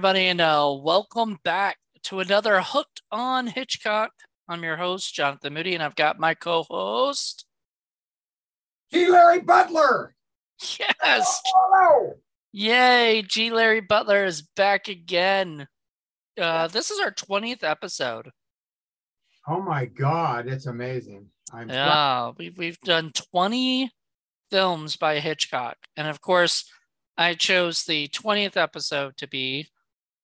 everybody, and uh, welcome back to another Hooked on Hitchcock. I'm your host, Jonathan Moody, and I've got my co host. G. Larry Butler. Yes. Hello. Yay. G. Larry Butler is back again. Uh, this is our 20th episode. Oh my God, it's amazing. I'm Yeah, we've, we've done 20 films by Hitchcock. And of course, I chose the 20th episode to be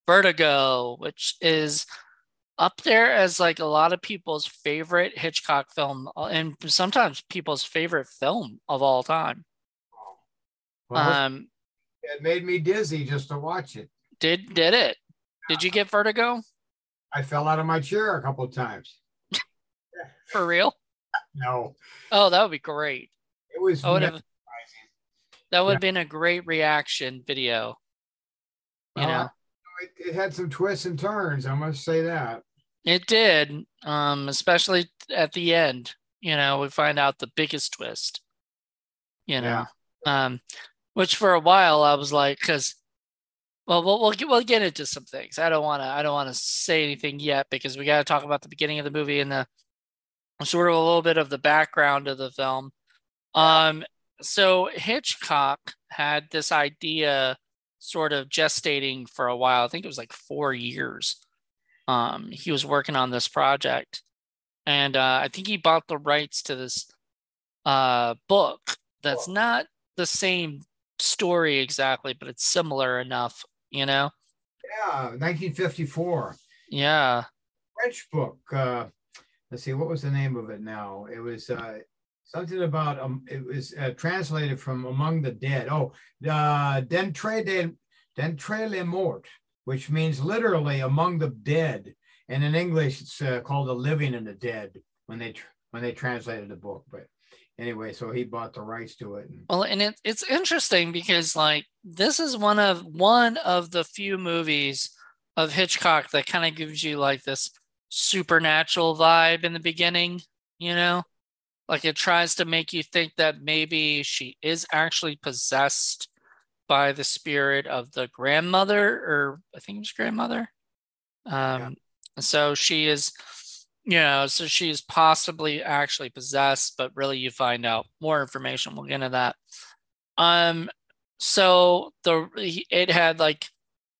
Vertigo, which is up there as like a lot of people's favorite Hitchcock film uh, and sometimes people's favorite film of all time. well, Um, it made me dizzy just to watch it. did did it? Did you get Vertigo I fell out of my chair a couple of times. for real? No, Oh, that would be great. it was I would have that would Yeah. have been a great reaction video. You Uh, know, It, it had some twists and turns. I must say that. it did. Um, especially at the end. You know, we find out the biggest twist. You know, um, which for a while I was like, because, well, we'll we'll get, we'll get into some things. I don't want to I don't want to say anything yet because we got to talk about the beginning of the movie and the sort of a little bit of the background of the film. Um, so Hitchcock had this idea sort of gestating for a while. I think it was like four years. Um, he was working on this project, and uh, I think he bought the rights to this uh book that's not the same story exactly, but it's similar enough, you know? Yeah, 1954 Yeah. French book. Uh, let's see, what was the name of it now? It was uh, something about um, it was uh, translated from Among the Dead. Oh, uh, D'entre de d'entre les morts, which means literally among the dead. And in English, it's uh, called the living and the dead when they when they translated the book. But anyway, so he bought the rights to it. And, Well, and it, it's interesting because like this is one of one of the few movies of Hitchcock that kind of gives you like this supernatural vibe in the beginning, you know? Like it tries to make you think that maybe she is actually possessed by the spirit of the grandmother, or I think it was grandmother. Um, so she is, you know, so she's possibly actually possessed, but really you find out more information. We'll get into that. Um, so the it had like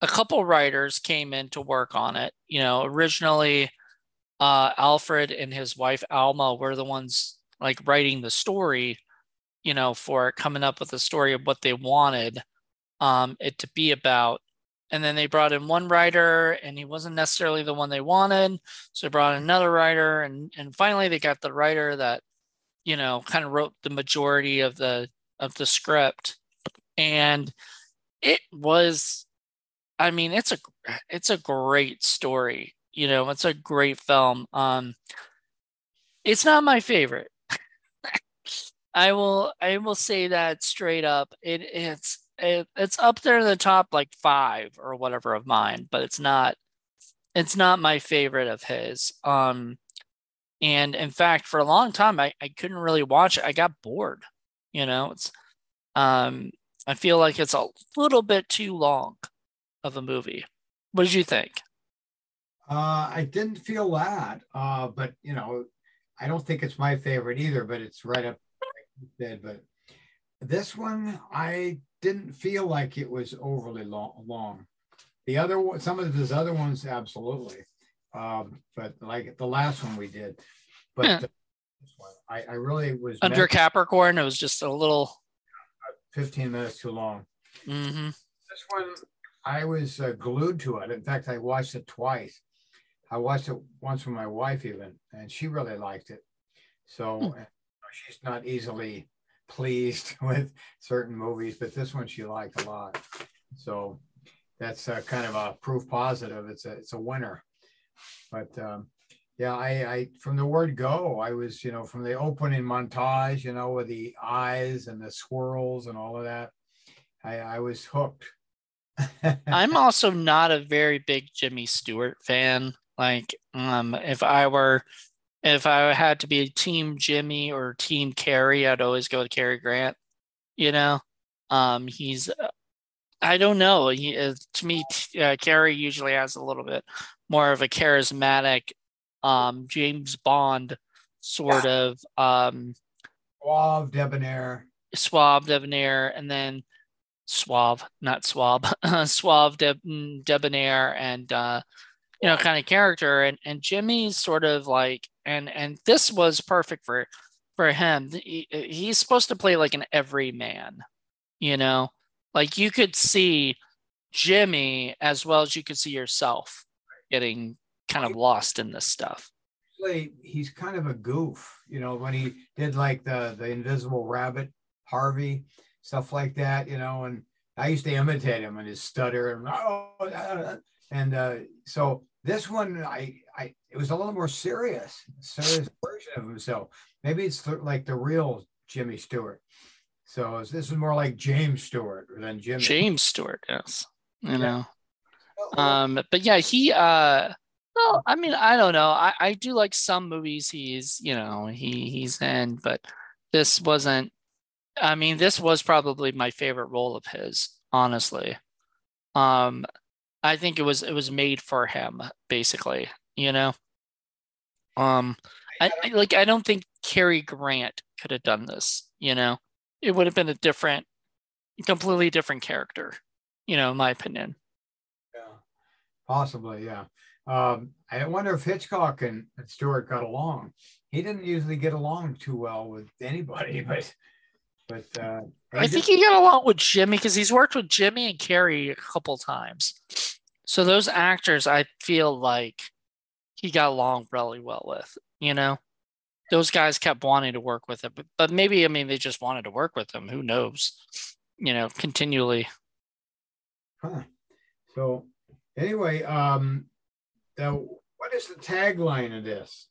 a couple writers came in to work on it. You know, originally uh Alfred and his wife Alma were the ones like writing the story, you know, for coming up with the story of what they wanted um it to be about. And then they brought in one writer and he wasn't necessarily the one they wanted. So they brought in another writer and and finally they got the writer that, you know, kind of wrote the majority of the of the script. And it was I mean, it's a it's a great story. You know, it's a great film. Um it's not my favorite. I will I will say that straight up. It it's it, it's up there in the top like 5 or whatever of mine, but it's not it's not my favorite of his. Um and in fact, for a long time I, I couldn't really watch it. I got bored. You know, it's um I feel like it's a little bit too long of a movie. What did you think? Uh, I didn't feel that, uh, but you know, I don't think it's my favorite either. But it's right up said. But this one, I didn't feel like it was overly long. long. The other one, some of his other ones, absolutely. Um, but like the last one we did, but Yeah. the- I, I really was Under Capricorn, it was just a little. 15 minutes too long. Mm-hmm. This one, I was uh, glued to it. In fact, I watched it twice. I watched it once with my wife, even, and she really liked it. So Hmm. She's not easily pleased with certain movies, but this one she liked a lot. So that's uh, kind of a proof positive. It's a it's a winner. But um, yeah, I, I from the word go, I was you know from the opening montage, you know, with the eyes and the swirls and all of that, I, I was hooked. I'm also not a very big Jimmy Stewart fan. Like, um, if I were, if I had to be Team Jimmy or Team Cary, I'd always go with Cary Grant. You know, um, he's uh, I don't know. He, uh, to me, uh, Cary usually has a little bit more of a charismatic, um, James Bond sort yeah. of um, suave, debonair, suave, debonair, and then suave, not suave, suave, de- mm, debonair, and uh, you know, kind of character. And and Jimmy's sort of like, and and this was perfect for for him. He, he's supposed to play like an everyman, you know like you could see Jimmy as well as you could see yourself getting kind of lost in this stuff. He's kind of a goof, you know, when he did like the the invisible rabbit, Harvey, stuff like that, you know, and I used to imitate him and his stutter and oh, and uh, so this one I I it was a little more serious, serious version of himself. Maybe it's like the real Jimmy Stewart. So this is more like James Stewart than Jimmy. James Stewart, yes. You yeah. know. Um, but yeah, he uh well, I mean, I don't know. I, I do like some movies he's, you know, he he's in, but this wasn't I mean, this was probably my favorite role of his, honestly. Um I think it was it was made for him, basically, you know. Um I, I like I don't think Cary Grant could have done this, you know it would have been a different, completely different character, you know, in my opinion. Yeah, possibly, yeah. Um, I wonder if Hitchcock and Stewart got along. He didn't usually get along too well with anybody, but but uh, I think he got along with Jimmy because he's worked with Jimmy and Cary a couple times. So those actors, I feel like he got along really well with, you know those guys kept wanting to work with him, but, but maybe I mean they just wanted to work with him. Who knows? You know, continually. Huh. So anyway, um, the, what is the tagline of this?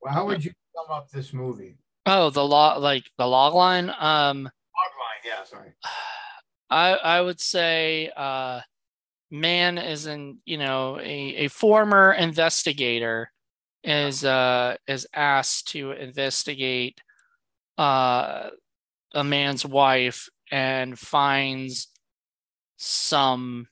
Well, how would you sum up this movie? Oh, the law, like the log line. Um, log line, yeah. Sorry. I I would say, uh, man is in you know a a former investigator is uh, is asked to investigate uh, a man's wife and finds some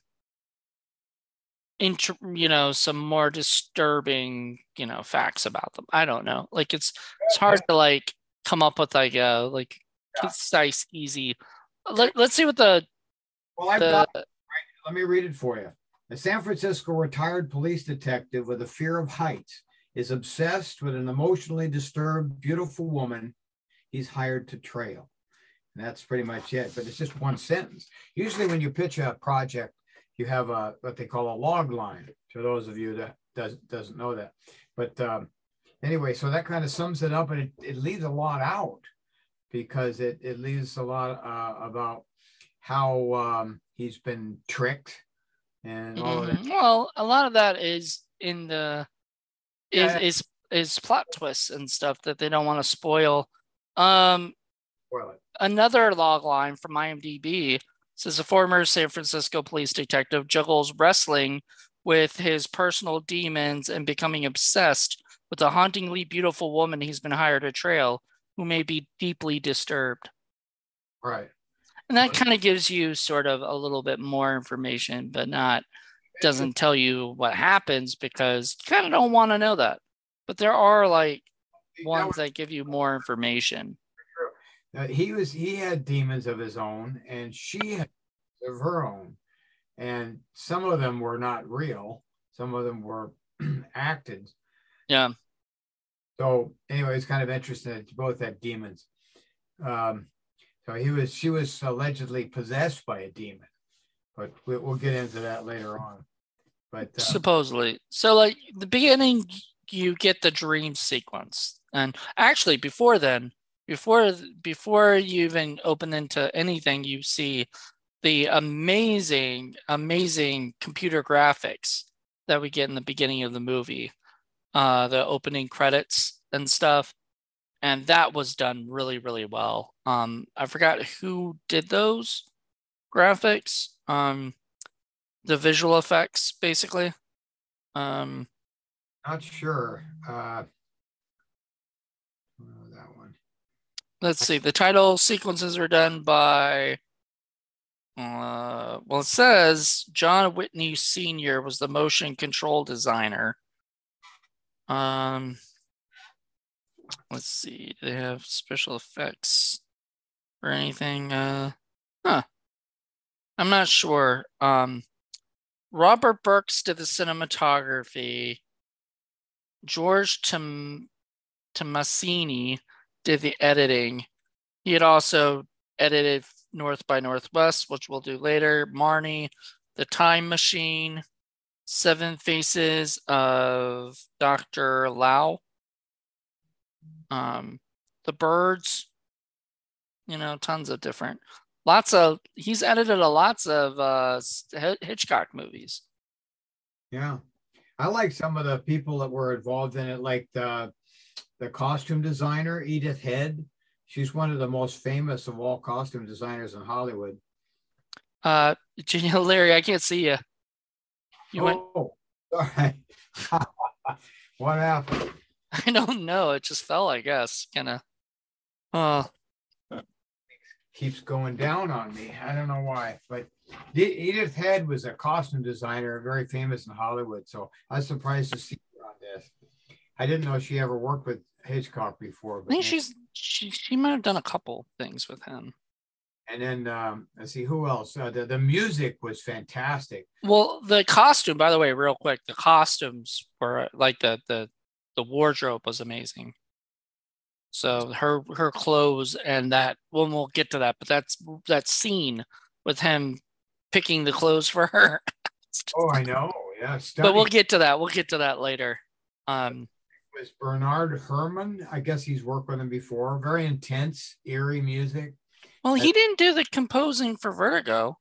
inter- you know some more disturbing you know facts about them. I don't know. Like it's it's hard to like come up with like a like concise easy Let, let's see what the well i've the, got let me read it for you a san francisco retired police detective with a fear of heights is obsessed with an emotionally disturbed, beautiful woman he's hired to trail. And that's pretty much it. But it's just one sentence. Usually, when you pitch a project, you have a what they call a log line. For those of you that does, doesn't know that, but um, anyway, so that kind of sums it up, and it, it leaves a lot out because it it leaves a lot uh, about how um, he's been tricked and all mm-hmm. of that. Well, a lot of that is in the is is is plot twists and stuff that they don't want to spoil. Um, another log line from IMDb says a former San Francisco police detective juggles wrestling with his personal demons and becoming obsessed with a hauntingly beautiful woman he's been hired to trail who may be deeply disturbed. Right. And that kind of gives you sort of a little bit more information, but not doesn't tell you what happens because you kind of don't want to know that. But there are like ones that give you more information. Uh, he was he had demons of his own, and she had of her own, and some of them were not real. Some of them were acted. Yeah. So anyway, it's kind of interesting that you both had demons. Um, so he was she was allegedly possessed by a demon but we, will get into that later on. But uh, supposedly, so like the beginning, you get the dream sequence, and actually before then, before before you even open into anything, you see the amazing, amazing computer graphics that we get in the beginning of the movie, uh, the opening credits and stuff, and that was done really, really well. Um, I forgot who did those graphics um, the visual effects, basically. Um, Not sure. Uh, that one. Let's see. The title sequences are done by Uh, well, it says John Whitney Sr. was the motion control designer. Um, let's see. Do they have special effects or anything? Uh, huh. I'm not sure. Um, Robert Burks did the cinematography. George Tom Tomasini did the editing. He had also edited North by Northwest, which we'll do later. Marnie, The Time Machine, Seven Faces of Dr. Lao, um, The Birds, you know, tons of different, lots of, he's edited a lots of uh, Hitchcock movies. Yeah. I like some of the people that were involved in it, like the, the costume designer, Edith Head. She's one of the most famous of all costume designers in Hollywood. Uh, Genia Larry, I can't see you. You oh, went. Sorry. what happened? I don't know. It just fell, I guess. Kind of. Uh. Keeps going down on me. I don't know why, but Edith Head was a costume designer, very famous in Hollywood. So I was surprised to see her on this. I didn't know she ever worked with Hitchcock before. I think she's she she might have done a couple things with him. And then um, let's see who else. Uh, the the music was fantastic. Well, the costume, by the way, real quick, the costumes were like the the the wardrobe was amazing. So her her clothes and that well we'll get to that, but that's that scene with him picking the clothes for her. oh, I know. Yeah, but we'll get to that. We'll get to that later. Um, was Bernard Herrmann. I guess he's worked with him before. Very intense, eerie music. Well, he didn't do the composing for Vertigo.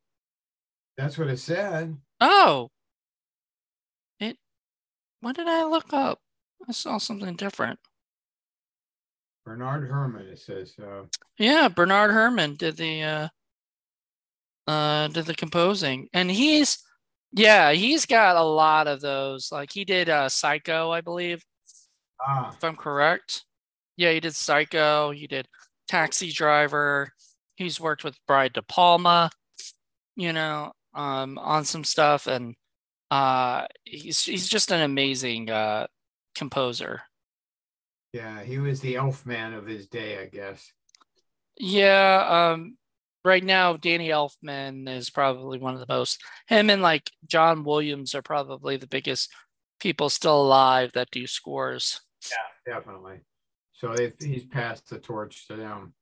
That's what it said. Oh. It what did I look up? I saw something different. Bernard Herrmann. it says. Uh, yeah, Bernard Herrmann did the uh uh did the composing. And he's yeah, he's got a lot of those. Like he did uh Psycho, I believe. Ah. If I'm correct. Yeah, he did Psycho. He did Taxi Driver. He's worked with Brian De Palma, you know, um, on some stuff, and uh, he's he's just an amazing uh, composer. Yeah, he was the Elfman of his day, I guess. Yeah, um, right now Danny Elfman is probably one of the most. Him and like John Williams are probably the biggest people still alive that do scores. Yeah, definitely. So he's passed the torch to them.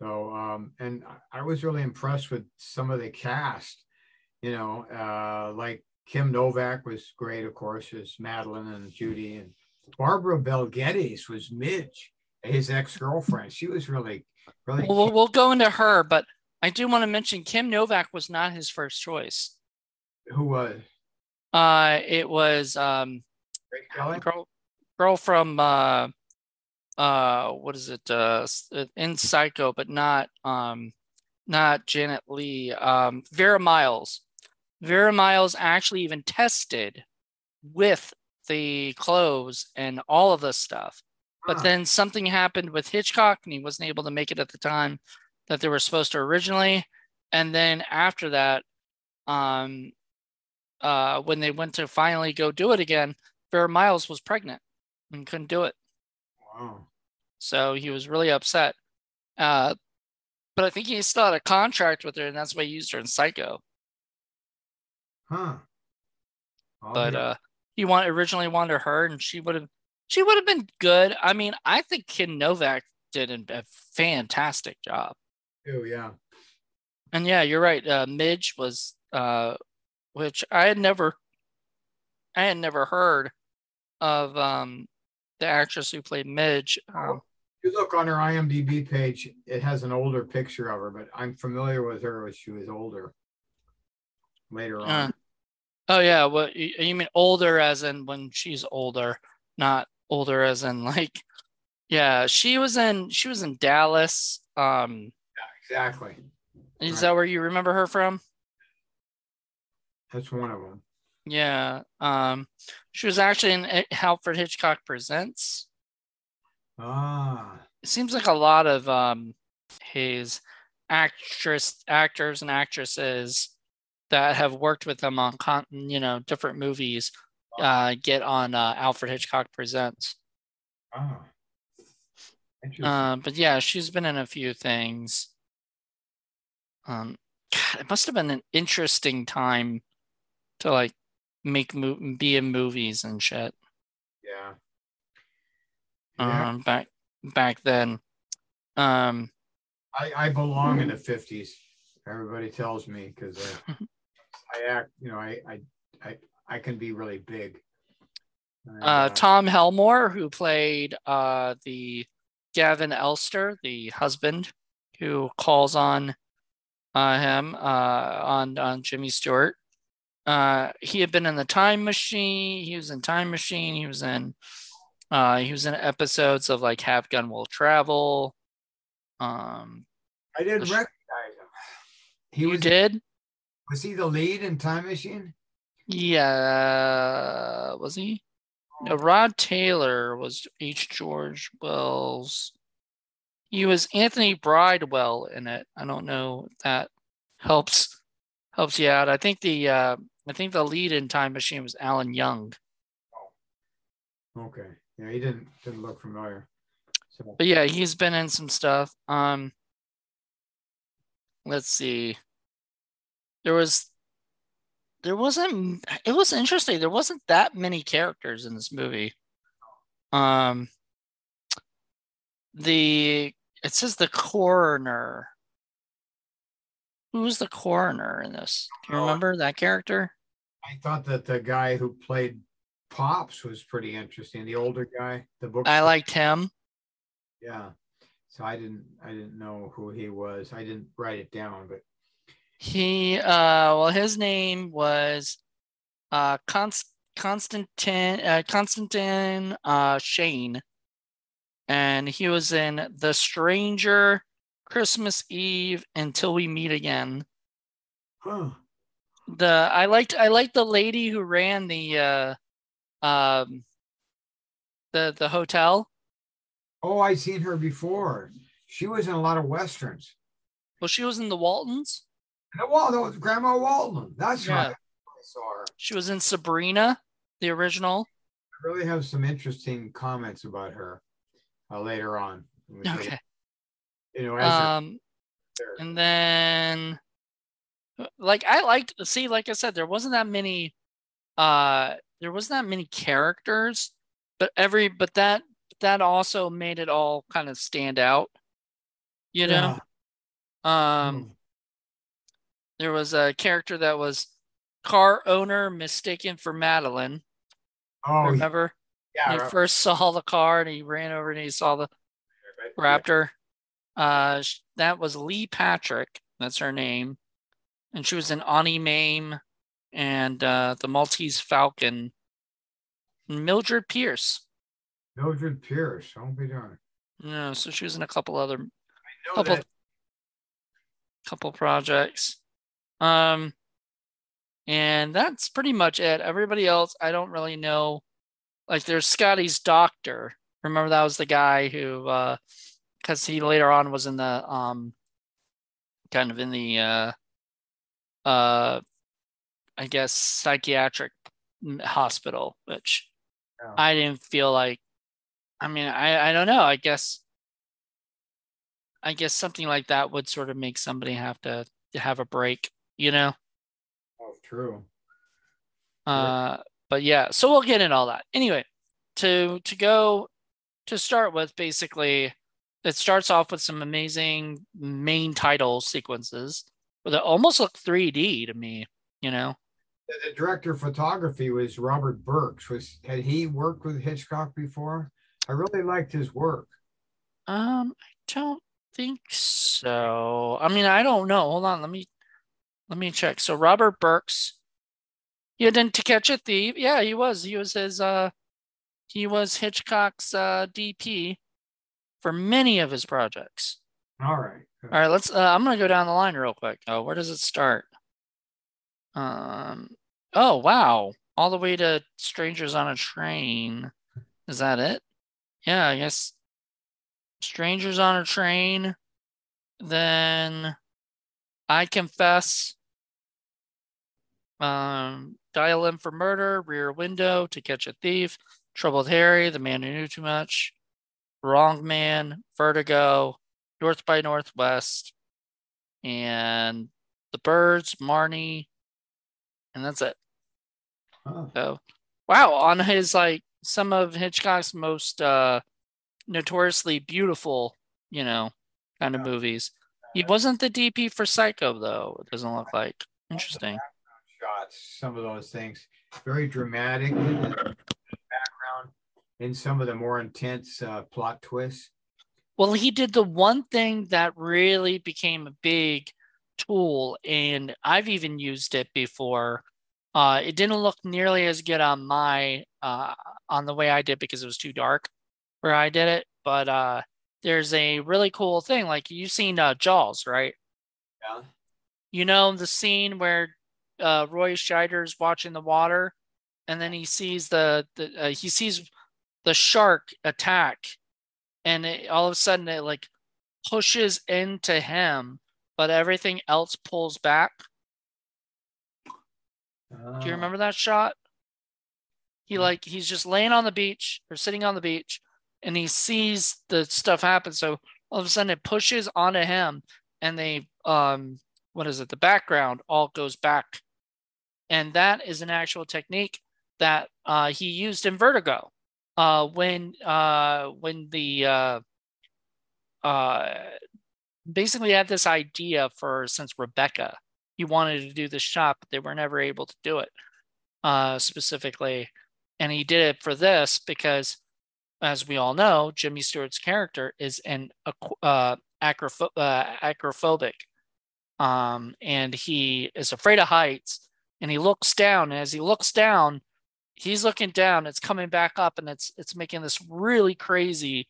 So, um, and I was really impressed with some of the cast, you know, uh, like Kim Novak was great, of course, as Madeleine and Judy, and Barbara Bel Geddes was Midge, his ex girlfriend. She was really, really. Well, we'll go into her, but I do want to mention Kim Novak was not his first choice. Who was? Uh, it was um, girl, girl from uh, uh, what is it? Uh, in Psycho, but not um, not Janet Leigh. Um, Vera Miles. Vera Miles actually even tested with the clothes and all of this stuff. But then something happened with Hitchcock and he wasn't able to make it at the time that they were supposed to originally. And then after that, um, uh, when they went to finally go do it again, Vera Miles was pregnant and couldn't do it. Wow. So he was really upset. Uh, but I think he still had a contract with her, and that's why he used her in Psycho. Huh. Oh, but uh, he want originally wanted her, and she would have she would have been good. I mean, I think Kim Novak did a fantastic job. Oh yeah. And yeah, you're right. Uh, Midge was, uh, which I had never, I had never heard of um, the actress who played Midge. Um, you look on her IMDb page, it has an older picture of her, but I'm familiar with her as she was older later on. Uh, oh yeah, well you, you mean older as in when she's older, not older as in like yeah, she was in she was in Dallas. Um yeah, exactly. Is right. that where you remember her from? That's one of them. Yeah. Um she was actually in Alfred Hitchcock Presents. Ah. It seems like a lot of um his actress actors and actresses that have worked with them on con- you know different movies uh, get on uh, Alfred Hitchcock Presents. Oh. Interesting. Uh, but yeah, she's been in a few things. Um, God, it must have been an interesting time to like make mo- be in movies and shit. yeah. Yeah. Um, back back then. Um, I, I belong in the fifties. Everybody tells me because I, act, you know, I, I, I, I can be really big. And, uh, Tom Helmore, who played uh, the Gavin Elster, the husband who calls on uh, him uh, on on Jimmy Stewart. Uh, he had been in the Time Machine. He was in Time Machine. He was in uh, he was in episodes of like Have Gun Will Travel. Um, I didn't recognize him. He you was did? Was he the lead in Time Machine? Yeah, was he? No, Rod Taylor was H. George Wells. He was Anthony Bridewell in it. I don't know if that helps helps you out. I think the uh, I think the lead in Time Machine was Alan Young. Okay. Yeah, he didn't didn't look familiar. So But yeah, he's been in some stuff. Um, let's see. There was, there wasn't. It was interesting. There wasn't that many characters in this movie. Um, the it says the coroner. Who's the coroner in this? Do you Oh. remember that character? I thought that the guy who played Pops was pretty interesting. The older guy, the book. I liked him. Yeah. So I didn't I didn't know who he was. I didn't write it down, but He, uh, well, his name was uh, Const- Constantine uh, Constantine uh, Shayne, and he was in The Stranger, Christmas Eve, Until We Meet Again. huh. The I liked I liked the lady who ran the uh, um, the the hotel. Oh, I've seen her before. She was in a lot of westerns. Well, she was in the Waltons. No, well, that was Grandma Walton. That's Yeah. right. I saw her. She was in Sabrina, the original. I really have some interesting comments about her uh, later on. Okay. You know, Um, and then like I liked see, like I said, there wasn't that many uh there wasn't that many characters, but every but that that also made it all kind of stand out. You know? Yeah. Um there was a character that was car owner mistaken for Madeleine. Oh, Remember? yeah. he right. first saw the car and he ran over and he saw the Raptor. Uh, that was Lee Patrick. That's her name, and she was in Auntie Mame and uh, the Maltese Falcon. Mildred Pierce. Mildred Pierce. Don't be darned. No, so she was in a couple other couple that. couple projects. Um, and that's pretty much it. Everybody else, I don't really know. Like, there's Scotty's doctor. Remember that was the guy who, uh, because he later on was in the um, kind of in the uh, uh, I guess psychiatric hospital, which Yeah. I didn't feel like. I mean, I I don't know. I guess I guess something like that would sort of make somebody have to, to have a break, you know? Oh, true. Uh, but yeah, so we'll get in all that. Anyway, to to go to start with, basically, it starts off with some amazing main title sequences they almost look 3D to me, you know? The, the director of photography was Robert Burks. Was had he worked with Hitchcock before? I really liked his work. Um, I don't think so. I mean, I don't know. Hold on, let me let me check. So Robert Burks, you didn't to catch a thief. Yeah, he was. He was his uh he was Hitchcock's uh DP for many of his projects. All right. good. All right, let's uh, I'm gonna go down the line real quick. Oh, where does it start? Um oh wow. All the way to Strangers on a Train. Is that it? Yeah, I guess Strangers on a Train. then I confess. Um, dial M for murder, rear window to catch a thief, troubled Harry, the man who knew too much, wrong man, vertigo, north by northwest, and the birds, Marnie, and that's it. Huh. So, wow, on his like some of Hitchcock's most uh notoriously beautiful, you know, kind of movies. He wasn't the DP for Psycho though. It doesn't look like. Interesting. Some of those things. Very dramatic in background, in some of the more intense uh, plot twists. Well, he did the one thing that really became a big tool, and I've even used it before. Uh, it didn't look nearly as good on my uh, on the way I did because it was too dark where I did it. But uh, there's a really cool thing. Like you've seen uh, Jaws, right? Yeah. You know the scene where uh, Roy Scheider's watching the water, and then he sees the, the uh, he sees the shark attack, and it, all of a sudden it like pushes into him, but everything else pulls back. Do you remember that shot? He Mm. like he's just laying on the beach or sitting on the beach, and he sees the stuff happen. So all of a sudden it pushes onto him, and they um what is it? The background all goes back, and that is an actual technique that uh, he used in Vertigo. Uh, when uh when the uh uh basically had this idea for since Rebecca he wanted to do the shot, but they were never able to do it uh, specifically. And he did it for this because, as we all know, Jimmy Stewart's character is an acropho- acrophobic, um, and he is afraid of heights. And he looks down, and as he looks down, he's looking down. It's coming back up, and it's it's making this really crazy,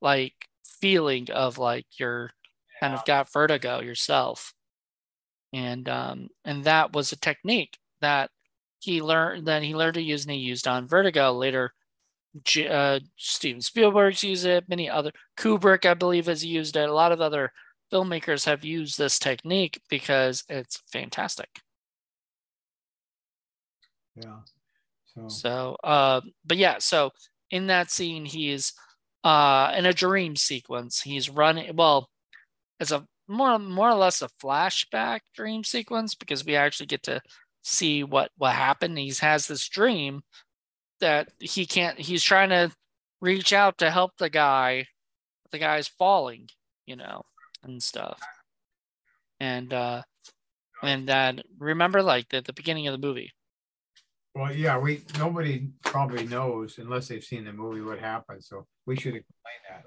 like feeling of like you're kind of got vertigo yourself and um, and that was a technique that he learned that he learned to use and he used on Vertigo. Later, J- uh, Steven Spielberg's used it. Many other Kubrick, I believe, has used it. A lot of other filmmakers have used this technique because it's fantastic. Yeah. So, So, uh, but yeah, so in that scene, he's uh, in a dream sequence. He's running. Well, it's a more more or less a flashback dream sequence because we actually get to see what what happened. He has this dream that he can't. He's trying to reach out to help the guy. The guy's falling, you know, and stuff. And uh, and that remember like the, the beginning of the movie. Well, yeah, we nobody probably knows unless they've seen the movie what happened. So we should explain that.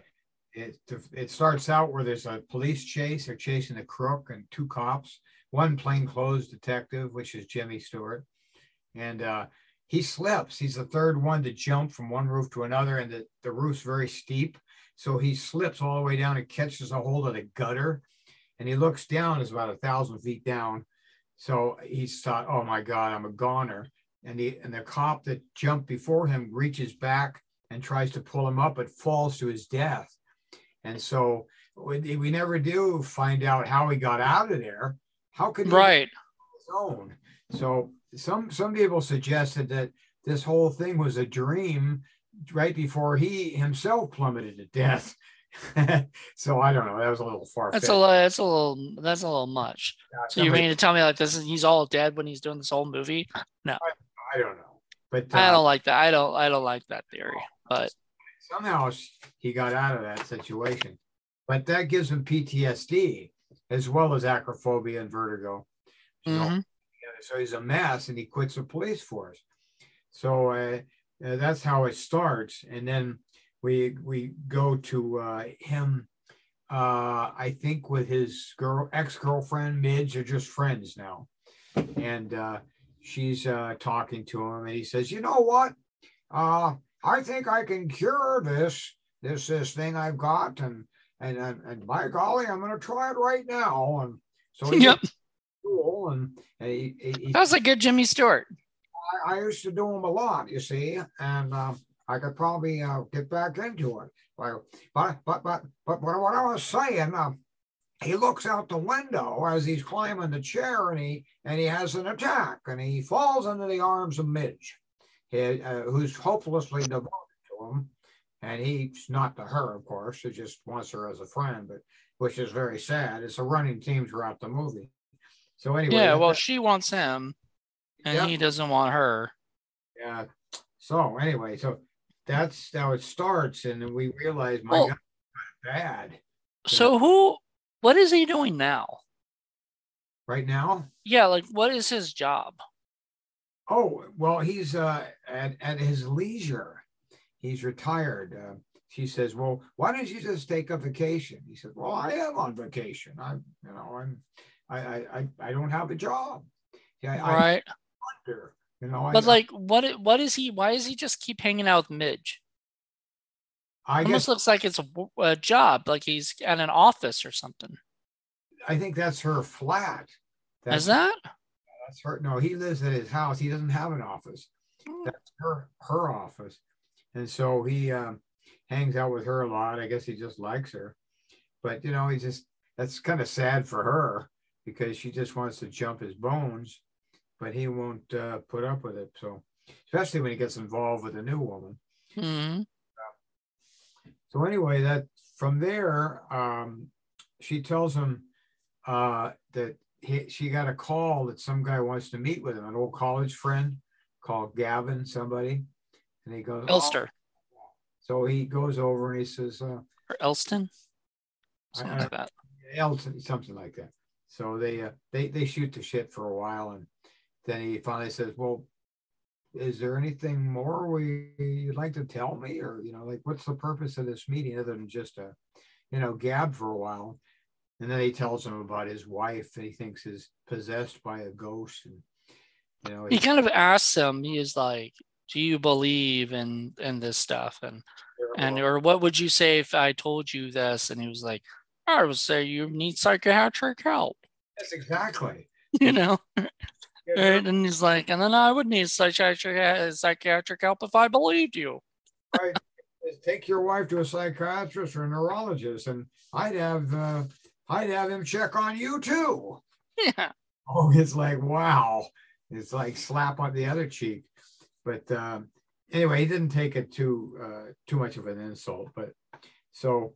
It it starts out where there's a police chase. They're chasing a crook and two cops. One plainclothes detective, which is Jimmy Stewart, and uh, he slips. He's the third one to jump from one roof to another, and the, the roof's very steep. So he slips all the way down and catches a hold of the gutter. And he looks down, it's about a thousand feet down. So he's thought, oh my God, I'm a goner. And the and the cop that jumped before him reaches back and tries to pull him up, but falls to his death. And so we, we never do find out how he got out of there. How could he Right. his own. So some some people suggested that this whole thing was a dream right before he himself plummeted to death. so I don't know. That was a little far. That's a that's a little that's a little much. So you mean to tell me like this is he's all dead when he's doing this whole movie? I don't know, but I uh, don't like that. I don't I don't like that theory. But somehow he got out of that situation. But that gives him PTSD as well as acrophobia and vertigo. So, mhm. so he's a mess and he quits the police force. So uh, uh, that's how it starts. And then we we go to uh, him, uh, I think, with his girl ex girlfriend Midge. They're just friends now, and uh, she's uh, talking to him, and he says, "You know what? Uh, I think I can cure this this this thing I've got, and and and, and by golly, I'm going to try it right now." And so he Yep. cool, and he, he, he That was a good Jimmy Stewart. I, I used to do them a lot, you see, and um, I could probably uh, get back into it. Well, but but but but what, what I was saying, uh, he looks out the window as he's climbing the chair and he and he has an attack and he falls into the arms of Midge, he, uh, who's hopelessly devoted to him. And he's not to her, of course. He just wants her as a friend, but which is very sad. It's a running theme throughout the movie. So anyway, Yeah, well, she wants him, and he doesn't want her. yeah. So anyway, so that's how it starts, and then we realize, my Well- God, bad So who? What is he doing now? right now. Yeah, like what is his job? Oh, well, he's uh, at, at his leisure. He's retired. Uh, she says, "Well, why don't you just take a vacation?" He said, "Well, I am on vacation. I'm, you know, I'm, I, I, I, I don't have a job. Yeah, I right. wonder, you know, But I, like, what? What is he? Why does he just keep hanging out with Midge? I Almost guess looks like it's a job, like he's at an office or something. I think that's her flat. That's, Is that? that's her? No, he lives at his house. He doesn't have an office. Hmm. That's her, her office, and so he um, hangs out with her a lot. I guess he just likes her, but you know, he just that's kind of sad for her because she just wants to jump his bones, but he won't uh, put up with it. So, especially when he gets involved with a new woman. hmm So anyway, that from there, um, she tells him uh, that he, she got a call that some guy wants to meet with him, an old college friend called Gavin, somebody, and he goes, "Oh." Elster So he goes over and he says, uh, or Elston, something I- like that. Elton, something like that. So they uh, they they shoot the shit for a while, and then he finally says, "Well, is there anything more we you'd like to tell me, or you know, like what's the purpose of this meeting other than just a, you know, gab for a while?" And then he tells him about his wife that he thinks is possessed by a ghost, and you know, He kind of asks him. He is like, "Do you believe in in this stuff?" And and or what would you say if I told you this? And he was like, "I would say you need psychiatric help." yes, exactly. You know, Yeah, right? And he's like, "And then I would need psychiatric psychiatric help if I believed you." right. Take your wife to a psychiatrist or a neurologist, and I'd have uh, I'd have him check on you too. Yeah. Oh, it's like wow. It's like slap on the other cheek. But um, anyway, he didn't take it too uh, too much of an insult. But so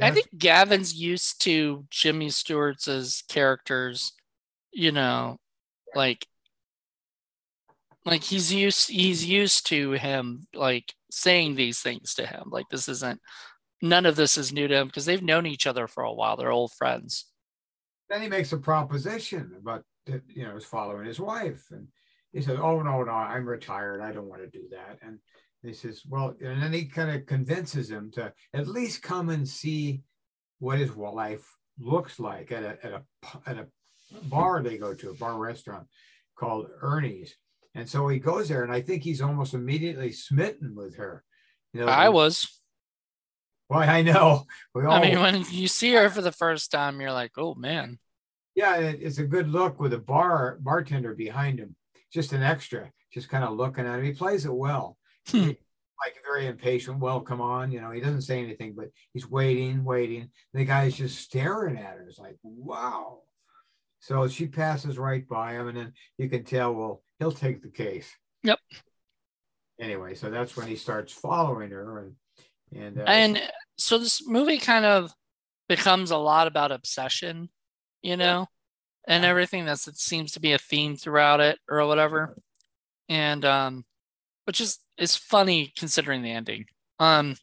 I think Gavin's used to Jimmy Stewart's characters, you know, like like he's used he's used to him like saying these things to him. Like this isn't none of this is new to him because they've known each other for a while. They're old friends. then he makes a proposition about you know, he's following his wife. And he says, Oh no, no, I'm retired. I don't want to do that. And he says, Well, and then he kind of convinces him to at least come and see what his life looks like at a at a at a bar they go to, a bar restaurant called Ernie's. And so he goes there, and I think he's almost immediately smitten with her. You know, I was. Well, I know. We all, I mean, when you see her for the first time, you're like, oh man. Yeah, it's a good look with a bar bartender behind him, just an extra, just kind of looking at him. He plays it well, Hmm. like very impatient. Well, come on, you know. He doesn't say anything, but he's waiting, waiting. The guy's just staring at her. It's like, wow. So she passes right by him, and then you can tell, well, he'll take the case. Yep. Anyway, so that's when he starts following her, and and uh, And so this movie kind of becomes a lot about obsession, you know, and everything that's it seems to be a theme throughout it or whatever. And um which is is funny considering the ending. Um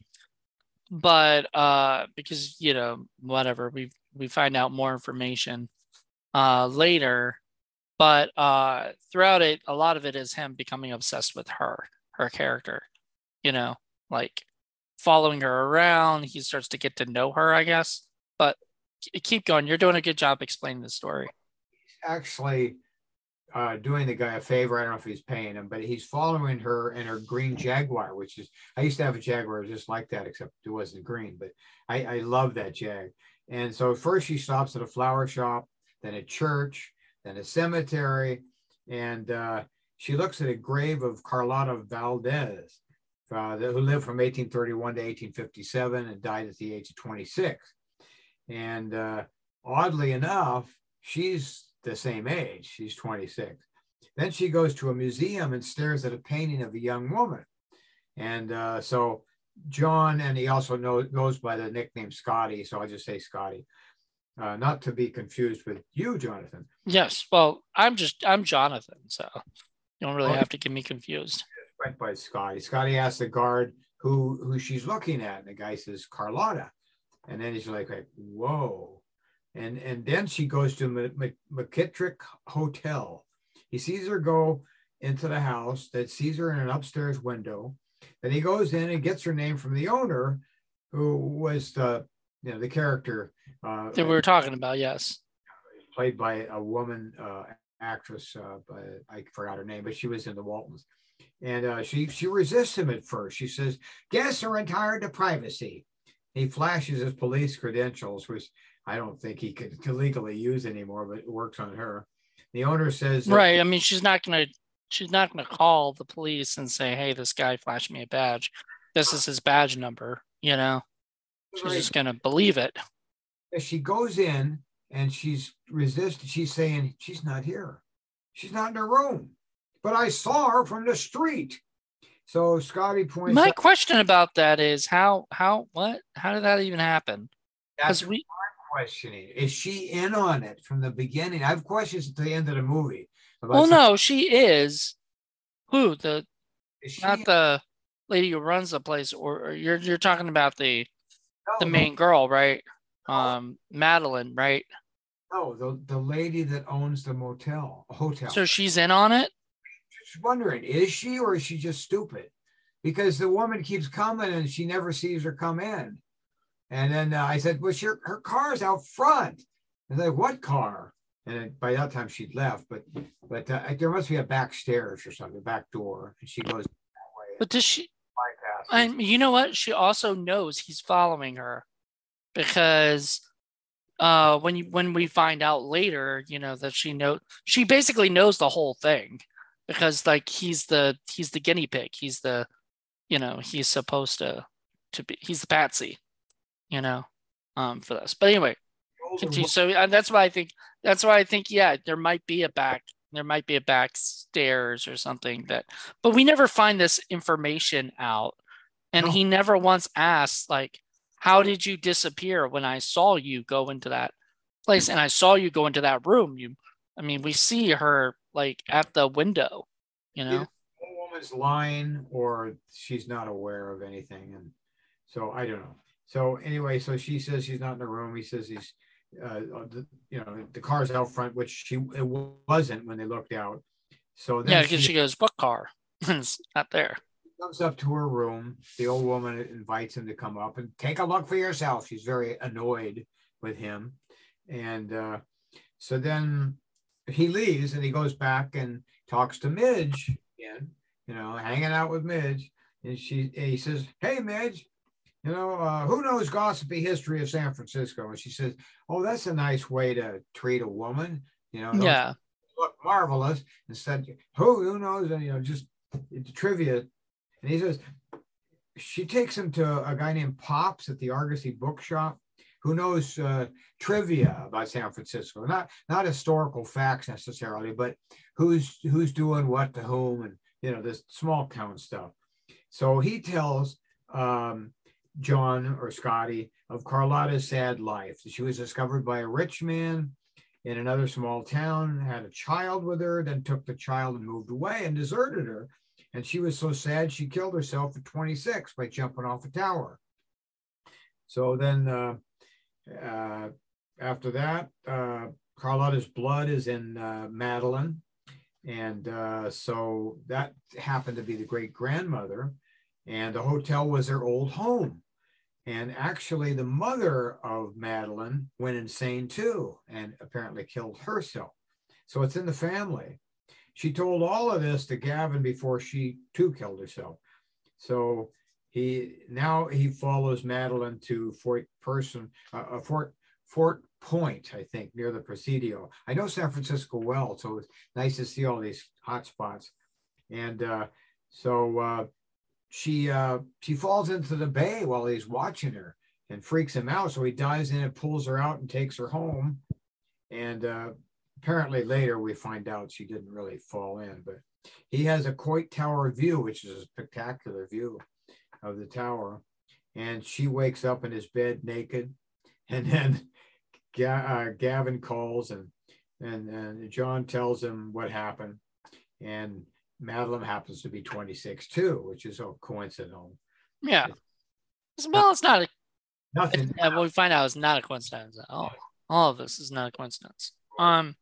but uh because you know whatever we we find out more information uh later but uh throughout it a lot of it is him becoming obsessed with her her character you know like following her around he starts to get to know her i guess but keep going you're doing a good job explaining the story actually uh, doing the guy a favor. I don't know if he's paying him, but he's following her in her green Jaguar, which is I used to have a Jaguar just like that, except it wasn't green. But I, I love that Jag. And so first she stops at a flower shop, then a church, then a cemetery, and uh, she looks at a grave of Carlotta Valdez, uh, who lived from 1831 to 1857 and died at the age of 26. And uh, oddly enough, she's the same age. She's 26. Then she goes to a museum and stares at a painting of a young woman. And uh, so John, and he also knows, goes by the nickname Scotty. So I'll just say Scotty, uh, not to be confused with you, Jonathan. Yes. Well, I'm just, I'm Jonathan. So you don't really okay. have to get me confused. Went by Scotty. Scotty asks the guard who, who she's looking at. And the guy says, Carlotta. And then he's like, like whoa. And, and then she goes to the McKittrick Hotel. He sees her go into the house that sees her in an upstairs window. Then he goes in and gets her name from the owner, who was the you know the character uh, that we were talking about. Yes, played by a woman uh, actress. Uh, but I forgot her name, but she was in the Waltons. And uh, she she resists him at first. She says, "Guests are entitled to privacy." He flashes his police credentials, which I don't think he could legally use anymore, but it works on her. The owner says, "Right." I mean, she's not to she's not going to call the police and say, "Hey, this guy flashed me a badge. This is his badge number." You know, she's right. just going to believe it. She goes in and she's resisting. She's saying she's not here. She's not in her room, but I saw her from the street. So Scotty points. My out, question about that is how how what how did that even happen? That's we are questioning. Is she in on it from the beginning? I have questions at the end of the movie. Well, no, she is. Who the? Not the lady who runs the place, or, or you're you're talking about the no, the main no. girl, right? Um, Madeleine, right? No, the the lady that owns the motel, hotel. So she's in on it. Just wondering, is she or is she just stupid? Because the woman keeps coming and she never sees her come in. And then uh, I said, "Well, your her car's out front." And they're like, "What car?" and by that time she'd left but but uh, there must be a back stairs or something back door and she goes but does she and you know what? She also knows he's following her because uh when you when we find out later you know that she know she basically knows the whole thing because like he's the he's the guinea pig. He's the you know he's supposed to to be he's the patsy you know um for this. But anyway continue. So uh, that's why I think that's why I think yeah, there might be a back there might be a back stairs or something that but we never find this information out and no. he never once asked like how did you disappear when i saw you go into that place and i saw you go into that room you i mean we see her like at the window you know woman's lying or she's not aware of anything and so i don't know so anyway so she says she's not in the room he says he's uh, the, you know, the car's out front, which she it wasn't when they looked out. So yeah, because she, she, goes, "What car?" it's not there. Comes up to her room. The old woman invites him to come up and take a look for yourself. She's very annoyed with him, and uh, so then he leaves and he goes back and talks to Midge again. You know, hanging out with Midge, and she and he says, "Hey, Midge, you know, uh, who knows gossipy history of San Francisco? And she says, oh, that's a nice way to treat a woman. You know, yeah, look marvelous. Instead, who who knows? And you know, just trivia. And he says, she takes him to a guy named Pops at the Argosy Bookshop, who knows uh, trivia about San Francisco, not not historical facts necessarily, but who's who's doing what to whom, and you know, this small town stuff. So he tells um, John or Scotty of Carlotta's sad life. She was discovered by a rich man in another small town, had a child with her, then took the child and moved away and deserted her. And she was so sad she killed herself at 26 by jumping off a tower. So then uh, uh, after that, uh, Carlotta's blood is in uh, Madeleine. And uh, so that happened to be the great grandmother. And the hotel was their old home. And actually, the mother of Madeleine went insane too and apparently killed herself. So it's in the family. She told all of this to Gavin before she too killed herself. So he now he follows Madeleine to Fort Person, uh, Fort Fort Point, I think, near the Presidio. I know San Francisco well, so it's nice to see all these hot spots. And uh, so uh, she uh, she falls into the bay while he's watching her, and freaks him out. So he dives in and pulls her out and takes her home. And uh, apparently later we find out she didn't really fall in, but he has a Coit Tower view, which is a spectacular view of the tower. And she wakes up in his bed naked. And then uh, Gavin calls and, and, and John tells him what happened. And Madeleine happens to be 26 too, which is a coincidental. Yeah. Well, it's not a, Nothing. what we find out is not a coincidence at all. All of this is not a coincidence. Um,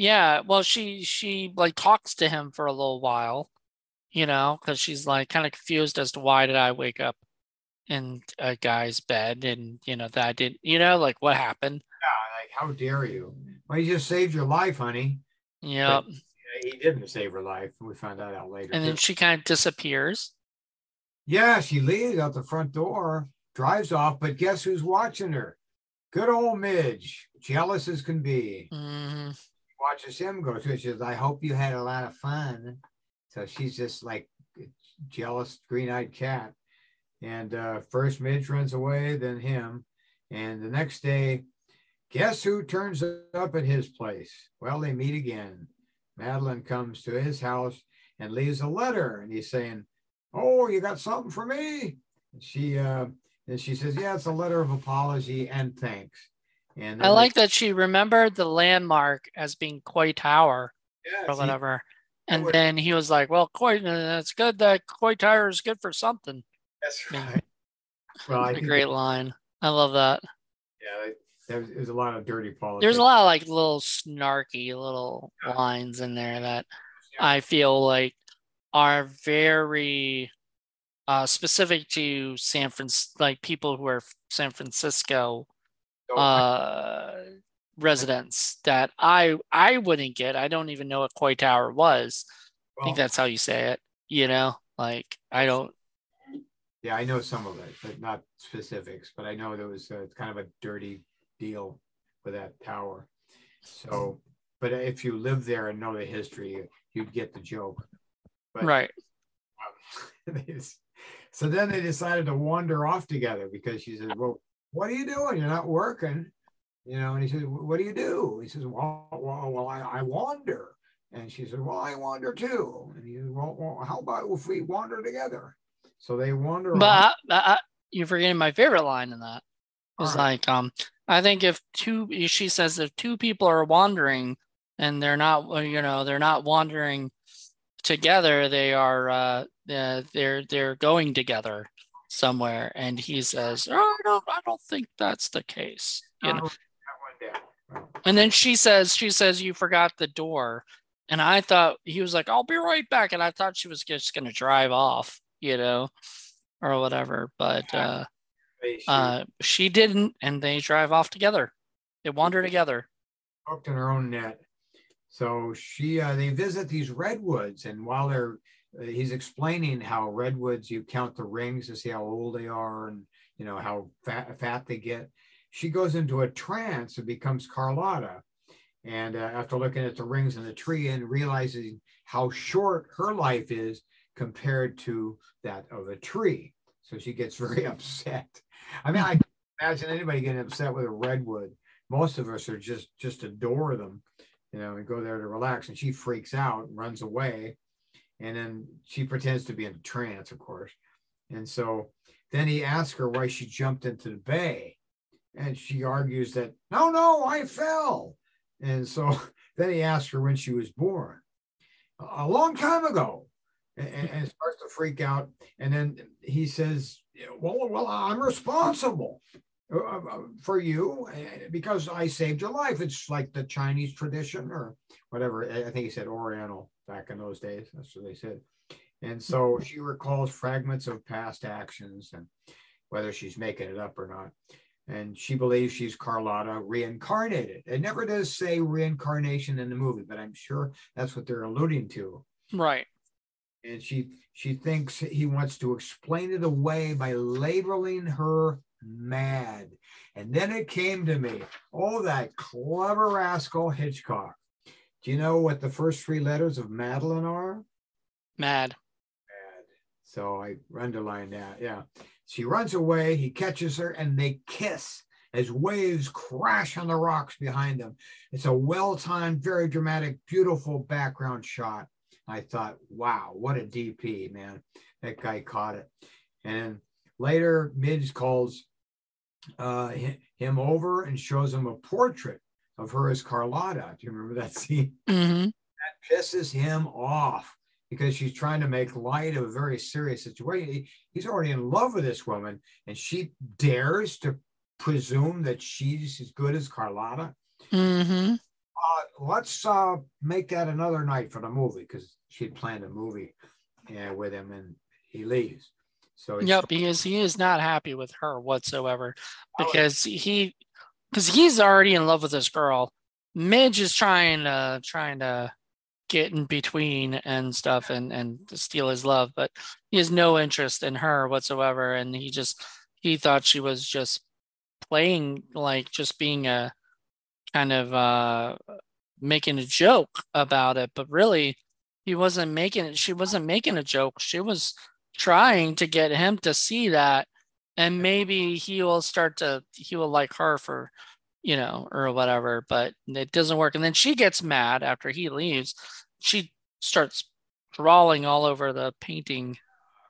yeah. Well, she she like talks to him for a little while, you know, because she's like kind of confused as to why did I wake up in a guy's bed and you know that I didn't, you know, like what happened. Yeah, like how dare you? Well, he just saved your life, honey. Yep. But, he didn't save her life. We found that out later. And then she kind of disappears. Yeah, she leaves out the front door, drives off, but guess who's watching her? Good old Midge, jealous as can be. Mhm. Watches him go through. She says, I hope you had a lot of fun. So she's just like jealous, green-eyed cat. And uh, first Midge runs away, then him. And the next day, guess who turns up at his place? Well, they meet again. Madeleine comes to his house and leaves a letter, and he's saying, "Oh, you got something for me?" And she uh, and she says, "Yeah, it's a letter of apology and thanks." And I like that she remembered the landmark as being Coit Tower yeah, or see, whatever. And would- then he was like, "Well, Coit, uh, it's good that Coit Tower is good for something." that's right. Well, I a think great line. I love that. yeah, there's, there's a lot of dirty politics. There's a lot of like little snarky little Yeah. lines in there that Yeah. I feel like are very uh, specific to San Francisco, like people who are San Francisco So I- uh, residents that I I wouldn't get. I don't even know what Coit Tower was. I think that's how you say it. You know, like I don't. yeah, I know some of it, but not specifics. But I know there was a, kind of a dirty deal with that tower. So, but if you live there and know the history, you'd get the joke. But- Right. so then they decided to wander off together because she said, Well, what are you doing? You're not working. You know, and he said, What do you do? He says, Well, well, well I, I wander. And she said, Well, I wander too. And he said, Well, well how about if we wander together? So they wander But. I, I, you're forgetting my favorite line in that. It's Alright. like, um, I think if two, she says, if two people are wandering and they're not, you know, they're not wandering together, they are, uh, uh, they're they're going together somewhere. And he says, oh, I don't, I don't think that's the case. You know, one down. and then she says, she says, you forgot the door. And I thought he was like, I'll be right back. And I thought she was just gonna drive off, you know, or whatever. But uh she uh she didn't, and they drive off together. They wander together. hooked in her own net. So she, uh, they visit these redwoods, and while they're, he's explaining how redwoods, you count the rings to see how old they are, and you know how fat fat they get. She goes into a trance and becomes Carlotta, and uh, after looking at the rings in the tree and realizing how short her life is compared to that of a tree, so she gets very upset. I mean, I can't imagine anybody getting upset with a redwood most of us are just just adore them you know and go there to relax and she freaks out and runs away and then she pretends to be in a trance of course. And so then he asks her why she jumped into the bay. And she argues that no no i fell. And so then he asks her when she was born. A long time ago. And, and starts to freak out. And then he says well well i'm responsible uh, uh, for you uh, because I saved your life. It's like the Chinese tradition or whatever. I think he said Oriental back in those days. That's what they said. And so mm-hmm. she recalls fragments of past actions and whether she's making it up or not. And she believes she's Carlotta reincarnated. It never does say reincarnation in the movie, but I'm sure that's what they're alluding to Right. and she she thinks he wants to explain it away by labeling her mad and then it came to me oh that clever rascal hitchcock do you know what the first three letters of madeleine are Mad. mad so i underlined that yeah She runs away. He catches her, and they kiss as waves crash on the rocks behind them. It's a well timed, very dramatic, beautiful background shot. I thought, wow, what a DP, man. That guy caught it. And later, Midge calls uh, him over and shows him a portrait of her as Carlotta. Do you remember that scene? Mm-hmm. That pisses him off because she's trying to make light of a very serious situation. He's already in love with this woman, and she dares to presume that she's as good as Carlotta. Mm-hmm. Uh, let's uh, make that another night for the movie because she'd planned a movie uh, with him, and he leaves. So yep, because he is not happy with her whatsoever because he because he's already in love with this girl. Midge is trying to trying to get in between and stuff and and steal his love, but he has no interest in her whatsoever. And he just he thought she was just playing like just being a kind of uh making a joke about it, but really he wasn't making it. She wasn't making a joke. She was trying to get him to see that and maybe he will start to he will like her for you know or whatever but it doesn't work. And then she gets mad after he leaves. She starts drawing all over the painting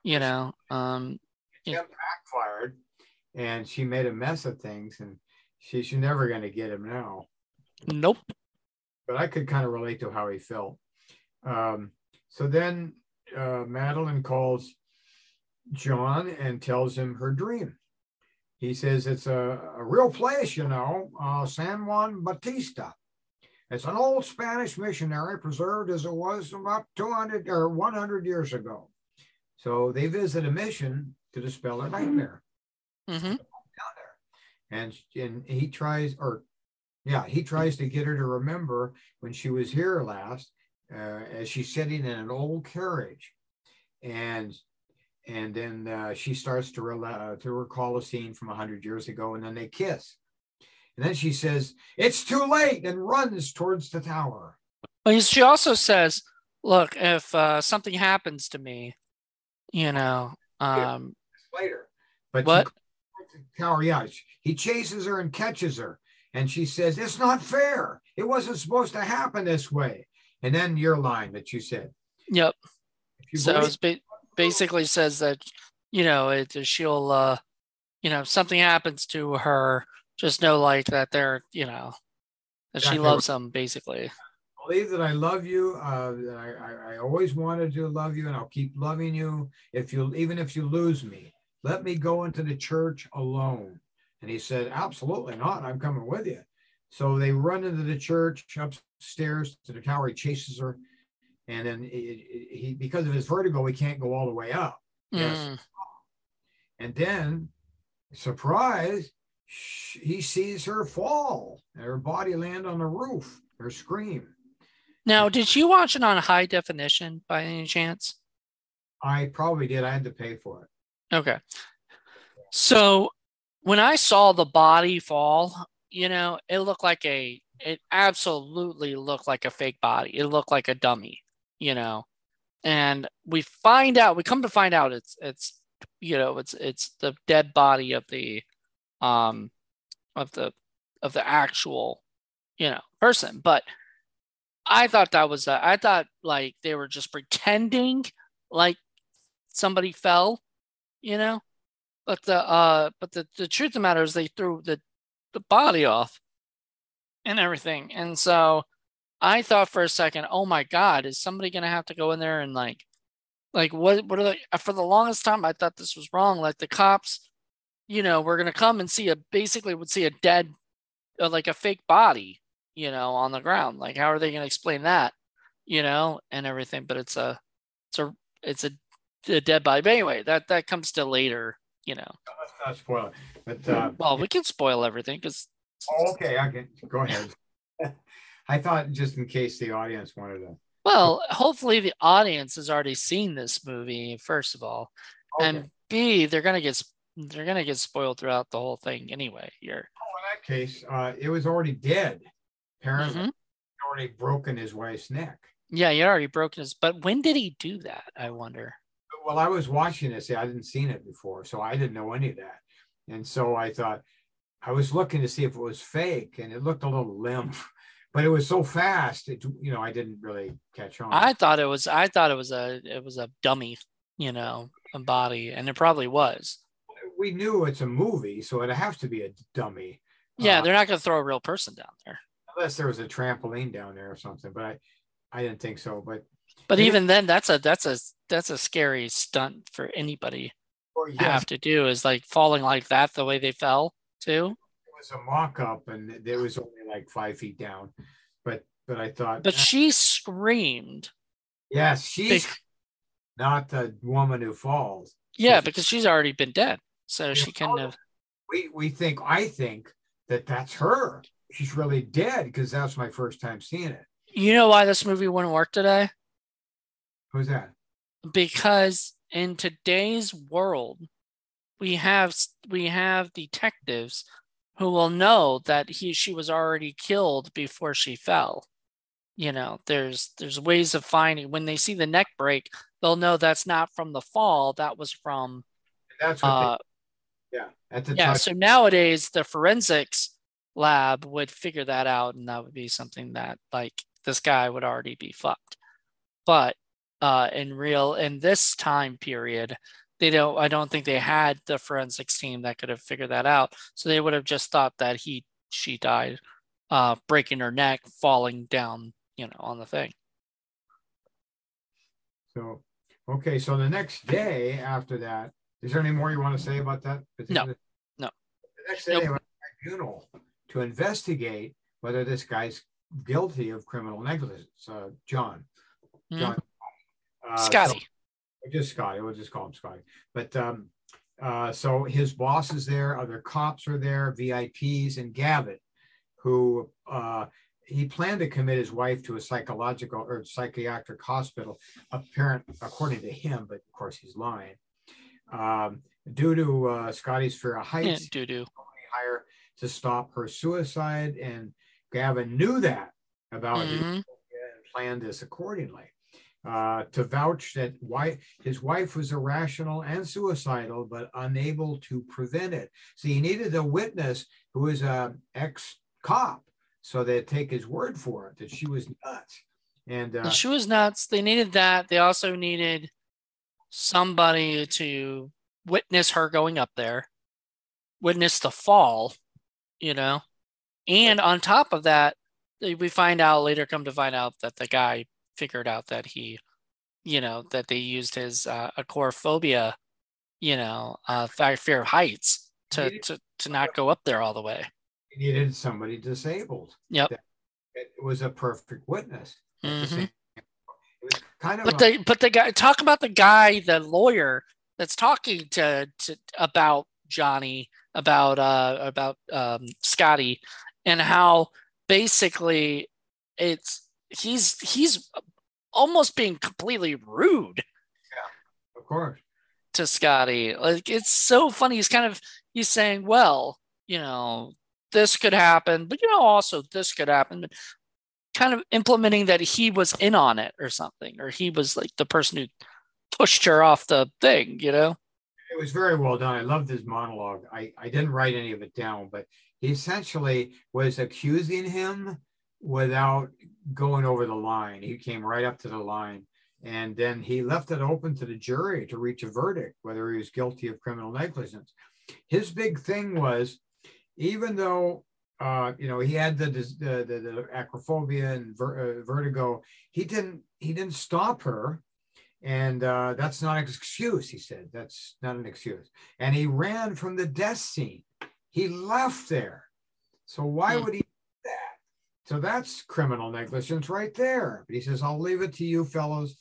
you know um it backfired and she made a mess of things and she, she's never going to get him now. Nope. But i could kind of relate to how he felt. Um so then uh, madeleine calls John and tells him her dream. He says it's a, a real place, you know, uh, San Juan Bautista. It's an old Spanish missionary preserved as it was about 200 or 100 years ago. So they visit a mission to dispel a nightmare. Mm-hmm. Down there. And, and he tries, or yeah, he tries to get her to remember when she was here last, uh, as she's sitting in an old carriage. And and then uh, she starts to, re- uh, to recall a scene from 100 years ago and then they kiss. And then she says it's too late and runs towards the tower. Well, she also says look if uh, something happens to me you know um later. But what? tower. Yeah he chases her and catches her. And she says it's not fair. It wasn't supposed to happen this way. And then your line that you said. Yep. So believe- it's ba- basically says that you know it, she'll uh you know if something happens to her just know like that they're you know that she loves them basically. Believe that i love you uh I, I i always wanted to love you and i'll keep loving you if you even if you lose me. Let me go into the church alone. And he said absolutely not. I'm coming with you. So they run into the church upstairs to the tower. He chases her and then he, he because of his vertigo he can't go all the way up. Mm. yes and then surprise he sees her fall and her body land on the roof her scream. Now did you watch it on high definition by any chance? I probably did. I had to pay for it. Okay. So when i saw the body fall you know it looked like a it absolutely looked like a fake body. It looked like a dummy you know and we find out we come to find out it's it's you know it's it's the dead body of the um of the of the actual you know person. But i thought that was a, I thought like they were just pretending like somebody fell you know? But the uh but the, the truth of the matter is they threw the the body off and everything. And so I thought for a second, oh my God, is somebody gonna have to go in there and like, like what? What are they? Uh, for the longest time, I thought this was wrong. Like the cops, you know, we're gonna come and see a basically would see a dead, uh, like a fake body, you know, on the ground. Like how are they gonna explain that, you know, and everything? But it's a, it's a, it's a, a dead body. But anyway, that that comes to later, you know. Let's not spoil it. But uh, well, we can spoil everything because. Oh, okay, I can go ahead. I thought just in case the audience wanted to. Well, hopefully the audience has already seen this movie. First of all, okay. and B, they're gonna get they're gonna get spoiled throughout the whole thing anyway. Here. Oh, in that case, uh, it was already dead. Apparently, mm-hmm. already broken his wife's neck. Yeah, he already broken his. But when did he do that? I wonder. well, I was watching this. I didn't seen it before, so I didn't know any of that. And so I thought I was looking to see if it was fake, and it looked a little limp, but it was so fast. It you know I didn't really catch on. I thought it was. I thought it was a. It was a dummy. You know, a body, and it probably was. We knew it's a movie, so it'd have to be a dummy. Yeah, Uh, they're not going to throw a real person down there. unless there was a trampoline down there or something. But I, I didn't think so. But But even then, that's a that's a that's a scary stunt for anybody or to yes, have to do. Is like falling like that the way they fell too. Was a mock-up, and there was only like five feet down. But but I thought, But "Ah, she screamed. yes, she's not the woman who falls. Yeah, because she's already been dead, so she couldn't have. We we think I think that that's her. She's really dead because that's my first time seeing it. You know why this movie wouldn't work today? Who's that? because in today's world we have we have detectives who will know that he she was already killed before she fell you know there's there's ways of finding when they see the neck break they'll know that's not from the fall that was from That's uh they, yeah, at the yeah time. so nowadays the forensics lab would figure that out and that would be something that like this guy would already be fucked but uh in real in this time period they don't i don't think they had the forensics team that could have figured that out so they would have just thought that he she died uh breaking her neck falling down you know on the thing So, okay, so the next day after that, is there any more you want to say about that? particular- No. The next day, Nope. they went to tribunal to investigate whether this guy's guilty of criminal negligence. Uh, John. Mhm. John. Uh, so- scotty just Scotty. We'll just call him Scotty. But um, uh, so his boss is there, other cops are there, VIPs, and Gavin, who uh, he planned to commit his wife to a psychological or psychiatric hospital, apparent according to him, but of course he's lying. Um, due to uh, Scotty's fear of heights, doo hire to stop her suicide, and Gavin knew that about it Mhm. and planned this accordingly. Uh, to vouch that why his wife was irrational and suicidal, but unable to prevent it. So he needed a witness who was a ex cop, so they'd take his word for it that she was nuts. And uh, she was nuts they needed that they also needed somebody to witness her going up there witness the fall you know and on top of that we find out later come to find out that the guy figured out that he you know that they used his uh, agoraphobia you know uh fear of heights to, Needed- to to not go up there all the way he needed somebody disabled. Yep. That- It was a perfect witness. at the Mhm. same- It was kind of but a- the but the guy talk about the guy the lawyer that's talking to, to about johnny about uh about um scotty and how basically it's he's he's almost being completely rude Yeah, of course. to scotty like it's so funny he's kind of he's saying well you know this could happen but you know also this could happen but kind of implementing that he was in on it or something or he was like the person who pushed her off the thing you know It was very well done. I loved his monologue. I, I didn't write any of it down, but he essentially was accusing him without going over the line. He came right up to the line. And then he left it open to the jury to reach a verdict, whether he was guilty of criminal negligence. His big thing was, even though uh, you know he had the the, the, the acrophobia and ver, uh, vertigo, he didn't he didn't stop her and uh, that's not an excuse, he said. That's not an excuse. And he ran from the death scene. He left there. So why Hmm. would he? So that's criminal negligence right there. But he says, I'll leave it to you fellows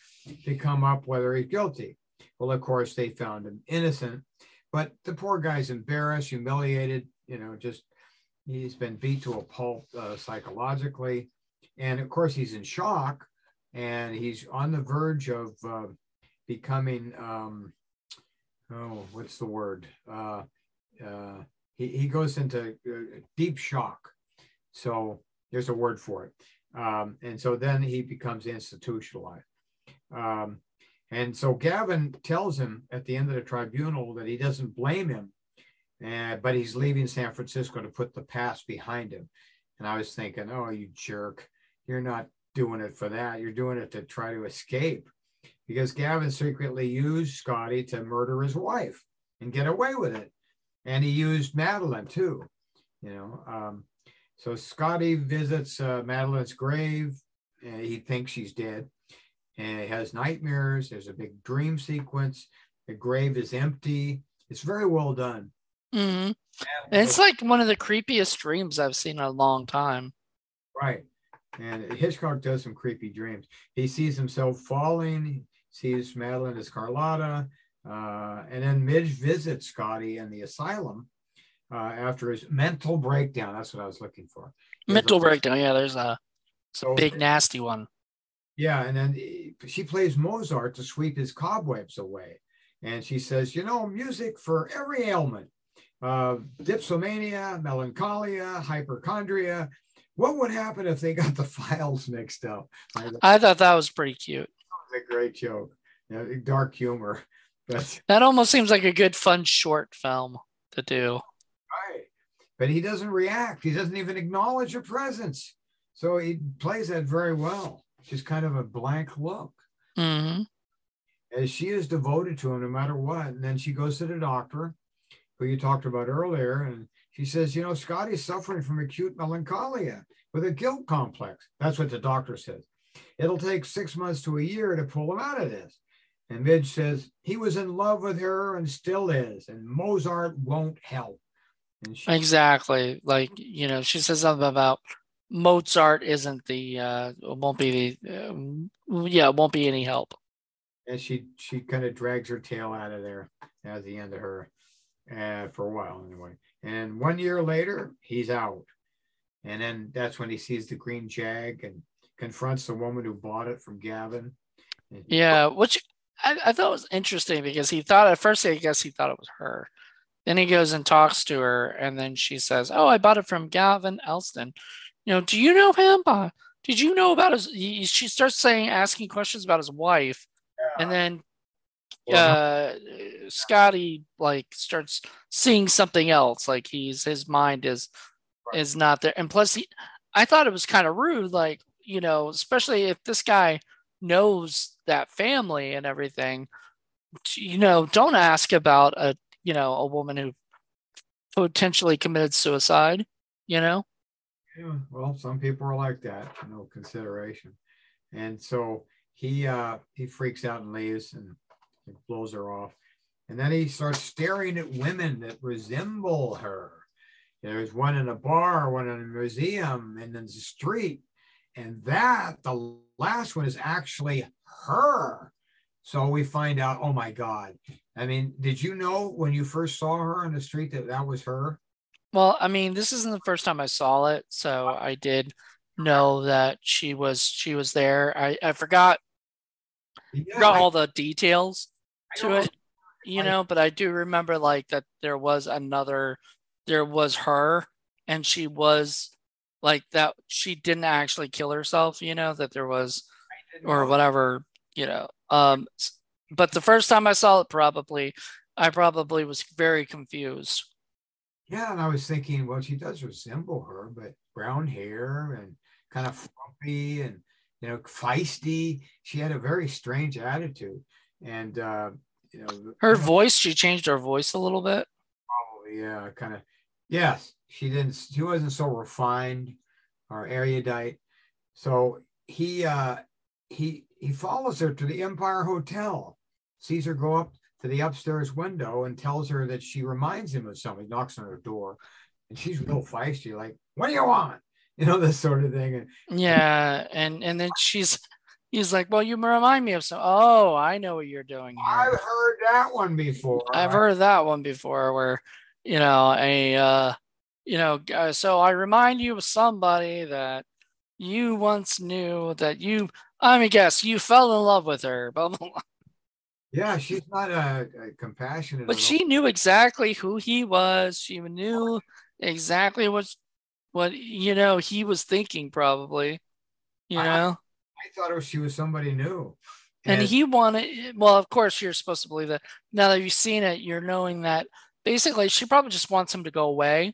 to come up whether he's guilty. Well, of course, they found him innocent, but the poor guy's embarrassed, humiliated, you know, just he's been beat to a pulp uh, psychologically. And of course, he's in shock and he's on the verge of uh, becoming um, oh what's the word uh, uh, he, he goes into uh, deep shock so there's a word for it um, and so then he becomes institutionalized um, And so Gavin tells him at the end of the tribunal that he doesn't blame him, but he's leaving San Francisco to put the past behind him. And I was thinking, oh, you jerk. You're not doing it for that. You're doing it to try to escape because Gavin secretly used Scotty to murder his wife and get away with it. And he used Madeleine too, you know. Um, so Scotty visits uh, Madeleine's grave. He thinks she's dead and he has nightmares. There's a big dream sequence. The grave is empty. It's very well done. Mm-hmm. it's like one of the creepiest dreams I've seen in a long time. Right. And Hitchcock does some creepy dreams. He sees himself falling, sees Madeleine as Carlotta, uh, and then Midge visits Scotty in the asylum uh, after his mental breakdown. That's what I was looking for. mental a, breakdown. Yeah, there's a, so, big nasty one. Yeah, and then she plays Mozart to sweep his cobwebs away. And she says, you know, music for every ailment uh, dipsomania, melancholia, hypochondria. What would happen if they got the files mixed up? I thought that was pretty cute. That was a great joke. Dark humor. But that almost seems like a good fun short film to do. But he doesn't react. He doesn't even acknowledge her presence. So he plays that very well. Just kind of a blank look. Mm-hmm. As she is devoted to him no matter what. And then she goes to the doctor, who you talked about earlier, and she says, you know, Scotty's suffering from acute melancholia with a guilt complex. That's what the doctor says. It'll take six months to a year to pull him out of this. And Midge says he was in love with her and still is, and Mozart won't help. She, exactly. Like, you know, she says something about Mozart isn't the, uh, won't be the, um, yeah, won't be any help. And she, she kind of drags her tail out of there at the end of her, uh, for a while anyway. And one year later, he's out. And then that's when he sees the green jag and confronts the woman who bought it from Gavin. Yeah, which I, I thought was interesting because he thought at first, I guess he thought it was her. Then he goes and talks to her, and then she says, "Oh, I bought it from Gavin Elster. You know, do you know him? Uh, did you know about his?" He, she starts saying, asking questions about his wife, yeah. and then uh, Scotty like starts seeing something else. Like he's his mind is right. is not there, and plus, he, I thought it was kind of rude. Like you know, especially if this guy knows that family and everything you know don't ask about a you know a woman who potentially committed suicide you know? Yeah well some people are like that no consideration. And so he uh he freaks out and leaves and blows her off. And then he starts staring at women that resemble her. There's one in a bar one in a museum and in the street. And that the last one is actually her. So we find out, oh my God. I mean, did you know when you first saw her on the street that that was her? Well, I mean, this isn't the first time I saw it, so I did know that she was she was there. I I forgot, yeah, forgot I, all the details to it, you I, know, but I do remember like that there was another, there was her, and she was like that. She didn't actually kill herself, you know, that there was or whatever, you know. Um, but the first time I saw it, probably, I probably was very confused. Yeah, and I was thinking, well, she does resemble her, but brown hair and kind of frumpy and you know feisty. She had a very strange attitude, and uh, you know her voice. She changed her voice a little bit. Probably, yeah, kind of. Yes, she didn't. She wasn't so refined or erudite. So he uh, he he follows her to the Empire Hotel, sees her go up to the upstairs window and tells her that she reminds him of somebody, knocks on her door, and she's real feisty, like, what do you want? You know, this sort of thing. Yeah, and and then she's he's like, Well, you remind me of some oh, I know what you're doing here. I've heard that one before. I've heard that one before where, you know, a uh you know, uh, so I remind you of somebody that you once knew that you i mean guess you fell in love with her. Blah, blah, blah. Yeah, she's not a, a compassionate. But she knew exactly who he was. She knew exactly what what you know he was thinking. Probably, you know. I, I thought she was somebody new. And, and he wanted, well, of course, you're supposed to believe that. Now that you've seen it, you're knowing that basically she probably just wants him to go away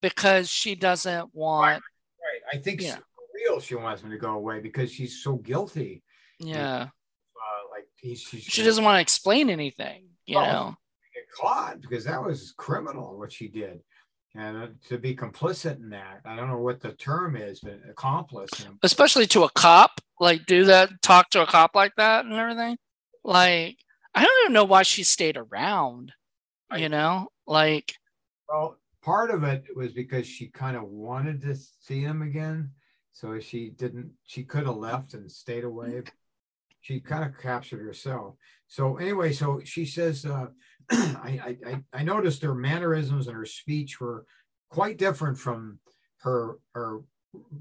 because she doesn't want. Right. right. I think yeah. Real she wants him to go away because she's so guilty. Yeah. Uh, like he's, she's, she doesn't want to explain anything, you know. Get caught because that was criminal what she did and uh, to be complicit in that i don't know what the term is but accomplice especially to a cop like do that talk to a cop like that and everything like i don't even know why she stayed around I, you know like well part of it was because she kind of wanted to see him again so she didn't she could have left and stayed away she kind of captured herself so anyway so she says uh, I, I, I noticed her mannerisms and her speech were quite different from her her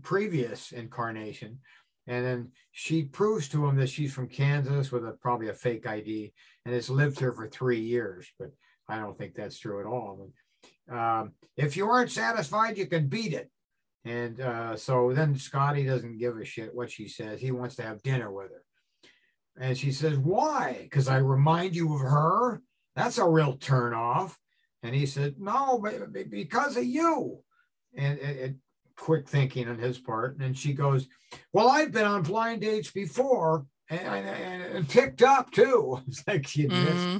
previous incarnation. And then she proves to him that she's from Kansas with a probably a fake ID and has lived here for three years. But I don't think that's true at all. Um, if you aren't satisfied, you can beat it. And uh, so then Scotty doesn't give a shit what she says. He wants to have dinner with her. And she says, Why? Because I remind you of her. That's a real turn off. And he said, No, because of you. And, and, quick thinking on his part. And she goes, Well, I've been on blind dates before and, and, and picked up too. It's like she mm-hmm.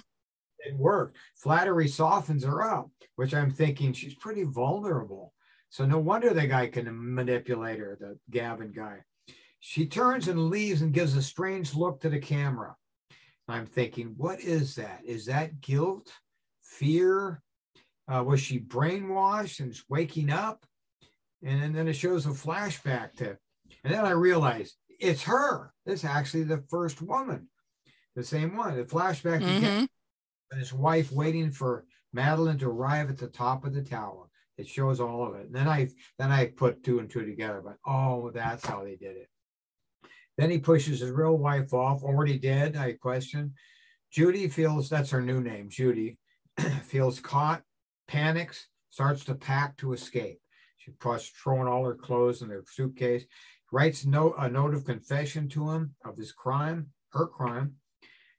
it worked. Flattery softens her up, which I'm thinking she's pretty vulnerable. So no wonder the guy can manipulate her, the Gavin guy. She turns and leaves and gives a strange look to the camera. I'm thinking, what is that? Is that guilt, fear? Uh, was she brainwashed and waking up? And, and then it shows a flashback to, and then I realize it's her. It's actually the first woman, the same one. The flashback mm-hmm. and his wife waiting for Madeleine to arrive at the top of the tower. It shows all of it. And then I then I put two and two together, but oh, that's how they did it. Then he pushes his real wife off, already dead, I question. Judy feels that's her new name, Judy, feels caught, panics, starts to pack to escape. She starts throwing all her clothes in her suitcase, writes note, a note of confession to him of his crime, her crime.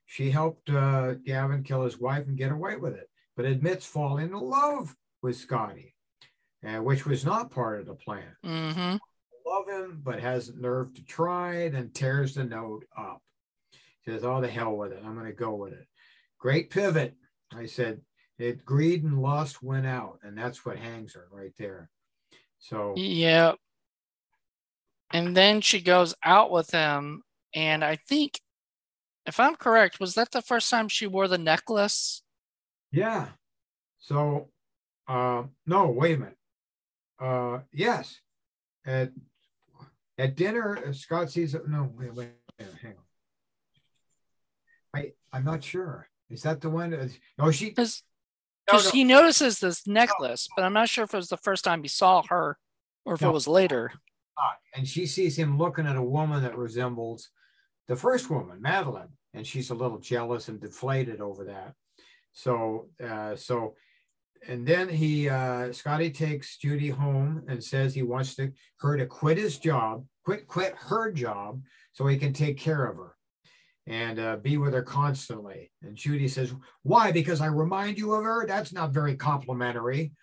She helped uh, Gavin kill his wife and get away with it, but admits falling in love with Scotty, uh, which was not part of the plan. Mm-hmm love him, but has nerve to try, then tears the note up. Says, Oh, the hell with it. I'm going to go with it. Great pivot. I said, it greed and lust went out, and that's what hangs her right there. So, yeah. And then she goes out with him. And I think, if I'm correct, was that the first time she wore the necklace? Yeah. So, uh, no, wait a minute. Uh, yes. At at dinner, uh, Scott sees it. No, wait, wait, wait, hang on. I, I'm not sure. Is that the one? No, oh, she. Because no, no. he notices this necklace, but I'm not sure if it was the first time he saw her or if no. it was later. And she sees him looking at a woman that resembles the first woman, Madeleine, and she's a little jealous and deflated over that. So, uh, so and then he uh, Scotty takes Judy home and says he wants to her to quit his job, quit quit her job, so he can take care of her and uh, be with her constantly. And Judy says, "Why? Because I remind you of her. That's not very complimentary."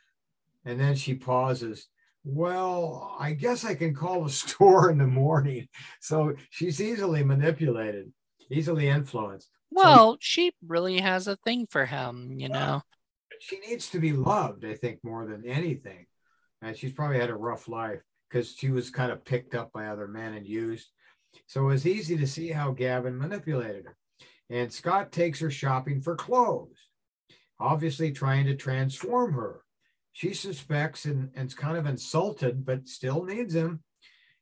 And then she pauses. Well, I guess I can call the store in the morning. So she's easily manipulated, easily influenced. Well, so, she really has a thing for him, you know she needs to be loved, I think, more than anything. And she's probably had a rough life because she was kind of picked up by other men and used. So it was easy to see how Gavin manipulated her. And Scott takes her shopping for clothes, obviously trying to transform her. She suspects and, and's kind of insulted, but still needs him.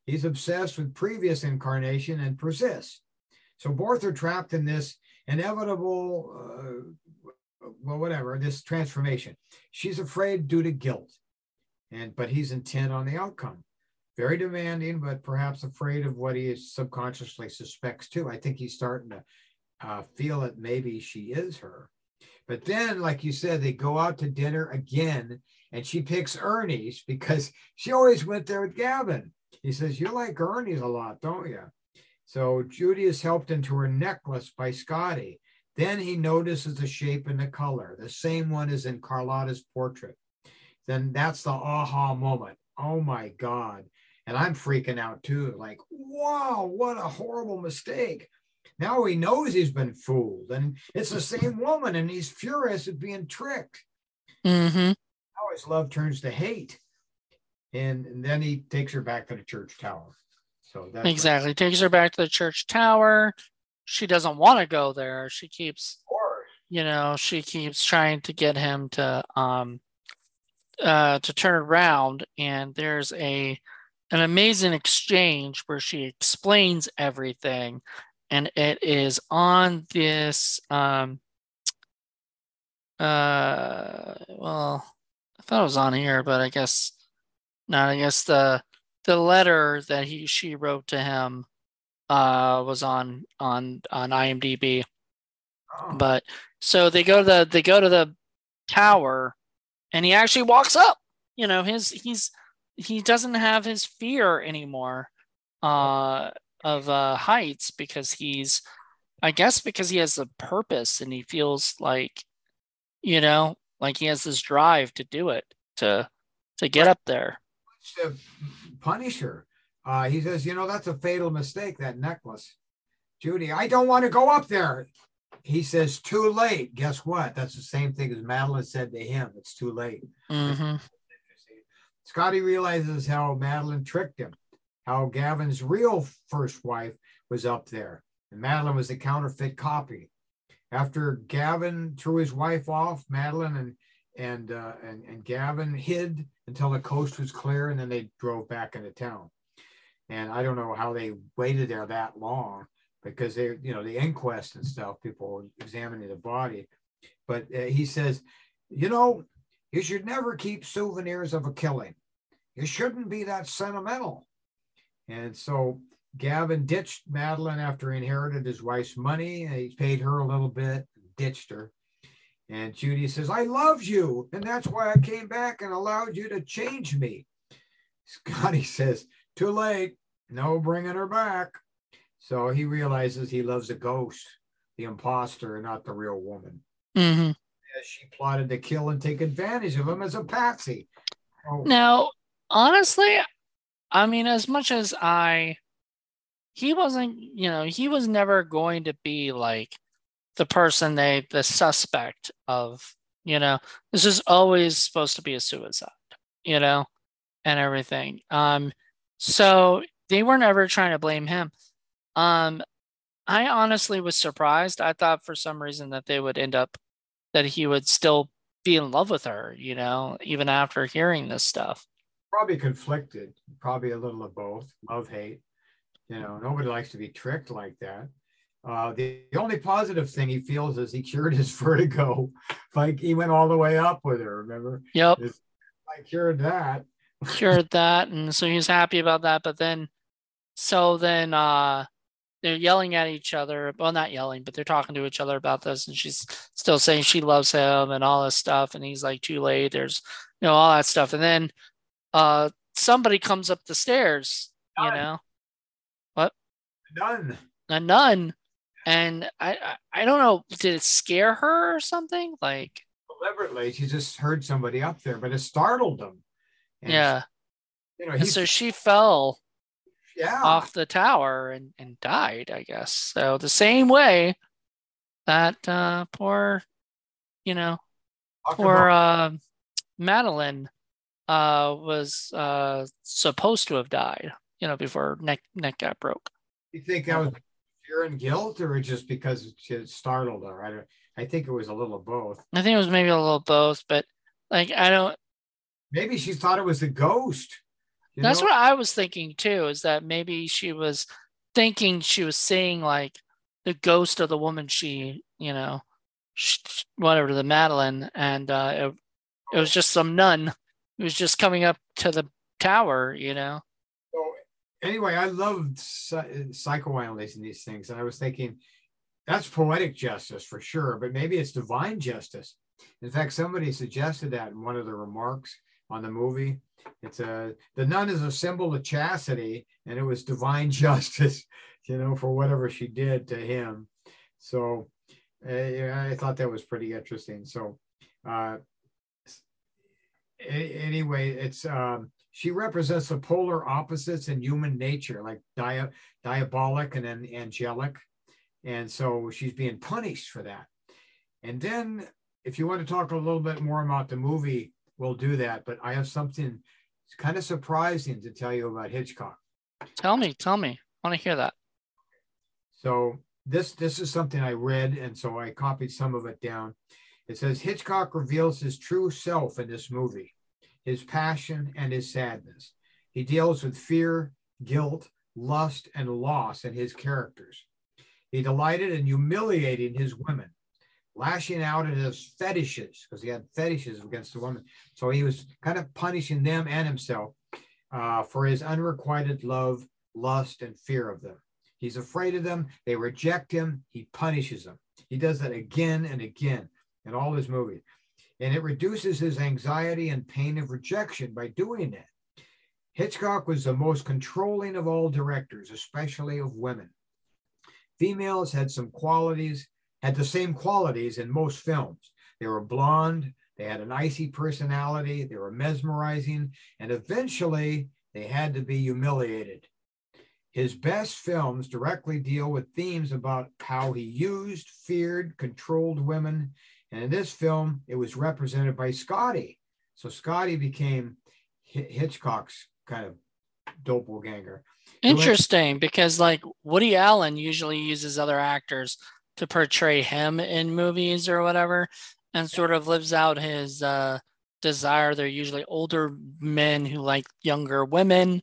He's obsessed with previous incarnation and persists. So both are trapped in this inevitable uh, well, whatever, this transformation. She's afraid due to guilt. And but he's intent on the outcome. Very demanding, but perhaps afraid of what he subconsciously suspects too. I think he's starting to uh, feel that maybe she is her. But then, like you said, they go out to dinner again, and she picks Ernie's because she always went there with Gavin. He says, You like Ernie's a lot, don't you? So Judy is helped into her necklace by Scotty. Then he notices the shape and the color, the same one as in Carlotta's portrait. Then that's the aha moment. Oh my God. And I'm freaking out too. Like, wow, what a horrible mistake. Now he knows he's been fooled and it's the same woman and he's furious at being tricked. Mm-hmm. Now his love turns to hate. And, and then he takes her back to the church tower. So that's Exactly. Takes her back to the church tower. She doesn't want to go there. She keeps, you know, she keeps trying to get him to um uh to turn around and there's a an amazing exchange where she explains everything and it is on this um uh well I thought it was on here but I guess not I guess the the letter that he she wrote to him uh was on on on IMDb oh, but so they go to the they go to the tower and he actually walks up you know his he's he doesn't have his fear anymore uh of uh heights because he's i guess because he has a purpose and he feels like you know like he has this drive to do it to to get up there. To punish her. Uh, he says, you know, that's a fatal mistake, that necklace. Judy, I don't want to go up there. He says, too late. Guess what? That's the same thing as Madeleine said to him. It's too late. hmm Scotty realizes how Madeleine tricked him, how Gavin's real first wife was up there, and Madeleine was a counterfeit copy. After Gavin threw his wife off, Madeleine and and uh, and and Gavin hid until the coast was clear, and then they drove back into town. And I don't know how they waited there that long because they, you know, the inquest and stuff, people examining the body. But uh, he says, you know, you should never keep souvenirs of a killing. You shouldn't be that sentimental. And so Gavin ditched Madeleine after he inherited his wife's money. He paid her a little bit, ditched her. And Judy says, I loved you. And that's why I came back and allowed you to change me. Scotty says, Too late. No bringing her back. So he realizes he loves a ghost, the imposter, and not the real woman. hmm As she plotted to kill and take advantage of him as a patsy. Oh, Now, honestly, I mean, as much as I, he wasn't, you know, he was never going to be like the person they, the suspect of, you know, this is always supposed to be a suicide, you know, and everything. Um, so they weren't ever trying to blame him. Um, I honestly was surprised. I thought for some reason that they would end up, that he would still be in love with her, you know, even after hearing this stuff. probably conflicted, probably a little of both, love, hate. You know, nobody likes to be tricked like that. Uh, the, the only positive thing he feels is he cured his vertigo. Like he went all the way up with her, remember? Yep. I cured that. Cured that and so he's happy about that but then so then uh they're yelling at each other well not yelling but they're talking to each other about this and she's still saying she loves him and all this stuff and he's like too late there's you know all that stuff and then uh somebody comes up the stairs you know? Done. a nun? And I, I i don't know did it scare her or something? Like Deliberately, she just heard somebody up there, but it startled him. And, yeah You know, and so she fell yeah. off the tower and, and died, I guess. So the same way that uh, poor, you know, talk poor uh, Madeleine uh, was uh, supposed to have died, you know, before neck neck got broke. you think that was fear and guilt, or just because it startled her? I don't. I think it was a little of both. I think it was maybe a little both, but like I don't. Maybe she thought it was a ghost. That's know? what I was thinking too. Is that maybe she was thinking she was seeing like the ghost of the woman she, you know, sh- whatever the Madeleine, and uh, it, it was just some nun who was just coming up to the tower, you know. So anyway, I loved psy- psychoanalyzing these things, and I was thinking that's poetic justice for sure, but maybe it's divine justice. In fact, somebody suggested that in one of the remarks on the movie. It's a the nun is a symbol of chastity, and it was divine justice, you know, for whatever she did to him. So uh, I thought that was pretty interesting. So uh, anyway, it's um, she represents the polar opposites in human nature, like dia- diabolic and then angelic. And so she's being punished for that. And then, if you want to talk a little bit more about the movie, we'll do that. But I have something kind of surprising to tell you about Hitchcock. Tell me, tell me. I want to hear that. So this this is something I read, and so I copied some of it down. It says Hitchcock reveals his true self in this movie, his passion and his sadness. He deals with fear, guilt, lust, and loss in his characters. He delighted in humiliating his women, lashing out at his fetishes, because he had fetishes against the women. So he was kind of punishing them and himself uh, for his unrequited love, lust, and fear of them. He's afraid of them. They reject him. He punishes them. He does that again and again in all his movies. And it reduces his anxiety and pain of rejection by doing that. Hitchcock was the most controlling of all directors, especially of women. Females had some qualities, had the same qualities in most films. They were blonde, they had an icy personality, they were mesmerizing, and eventually they had to be humiliated. His best films directly deal with themes about how he used, feared, controlled women, and in this film, it was represented by Scotty. So Scotty became Hitchcock's kind of doppelganger. Interesting, because like Woody Allen usually uses other actors to portray him in movies or whatever, and sort of lives out his uh, desire. They're usually older men who like younger women,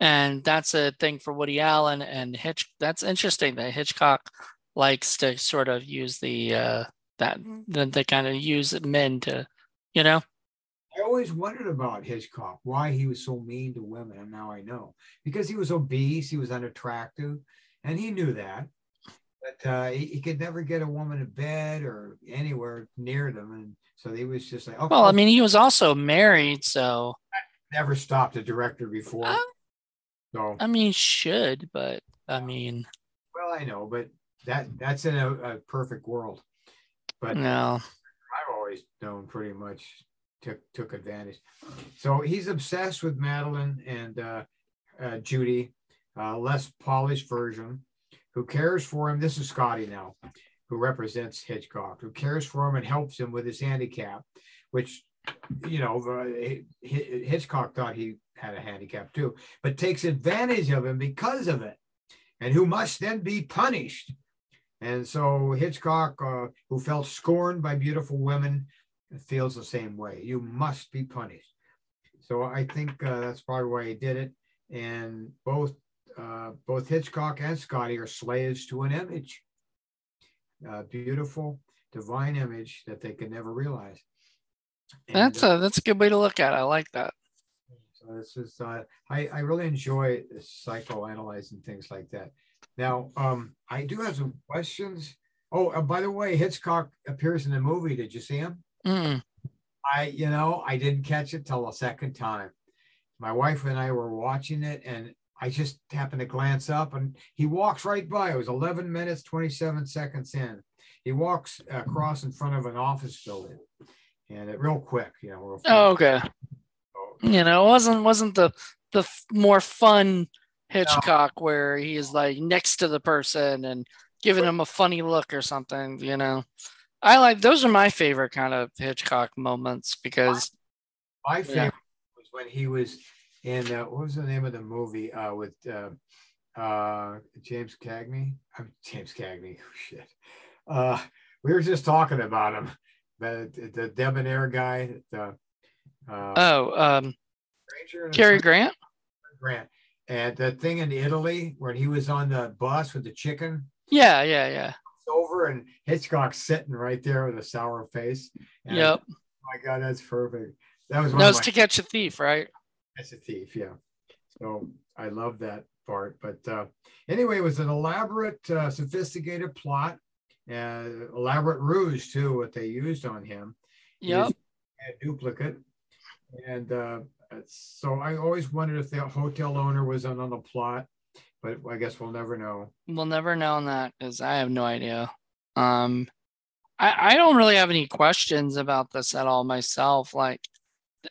and that's a thing for Woody Allen and Hitch. That's interesting that Hitchcock likes to sort of use the uh, that that they kind of use men to, you know. I always wondered about Hitchcock, why he was so mean to women, and now I know because he was obese, he was unattractive, and he knew that. But uh, he, he, could never get a woman in bed or anywhere near them, and so he was just like, okay. Well, I mean, he was also married, so I never stopped a director before. Uh, so I mean, should, but I mean, well, I know, but that that's in a, a perfect world. But no, I've always known pretty much took took advantage. So he's obsessed with Madeleine and uh, uh, Judy, uh, less polished version, who cares for him. This is Scotty now, who represents Hitchcock, who cares for him and helps him with his handicap, which you know uh, Hitchcock thought he had a handicap too, but takes advantage of him because of it, and who must then be punished and so Hitchcock, uh, who felt scorned by beautiful women, feels the same way. You must be punished. So I think uh, that's probably why he did it. And both uh, both Hitchcock and Scotty are slaves to an image, a beautiful, divine image that they could never realize. And, that's a that's a good way to look at it. I like that. So this is uh, I I really enjoy psychoanalyzing things like that. Now, um, I do have some questions. Oh, uh, by the way, Hitchcock appears in the movie. Did you see him? Mm. I, you know, I didn't catch it till a second time. My wife and I were watching it, and I just happened to glance up, and he walks right by. It was 11 minutes, 27 seconds in. He walks across in front of an office building, and it real quick, you know. Oh, okay. So, you know, it wasn't wasn't the the more fun Hitchcock no. where he is like next to the person and giving him a funny look or something, you know. I like those are my favorite kind of Hitchcock moments because my, my favorite yeah. was when he was in uh, what was the name of the movie uh, with uh, uh, James Cagney? I'm James Cagney. Oh, shit. Uh, we were just talking about him, the, the debonair guy. The, uh, oh, um, Cary Grant. Grant. And the thing in Italy where he was on the bus with the chicken. Yeah, yeah, yeah. Over and Hitchcock sitting right there with a sour face. And yep. oh my God, that's perfect. That was that was my, to catch a thief, right? That's a thief, yeah. So I love that part. But uh, anyway, it was an elaborate, uh, sophisticated plot, uh, elaborate ruse too. What they used on him. Yep. A duplicate, And uh, so I always wondered if the hotel owner was on, on the plot, but I guess we'll never know. We'll never know on that because I have no idea. Um, I, I don't really have any questions about this at all myself. Like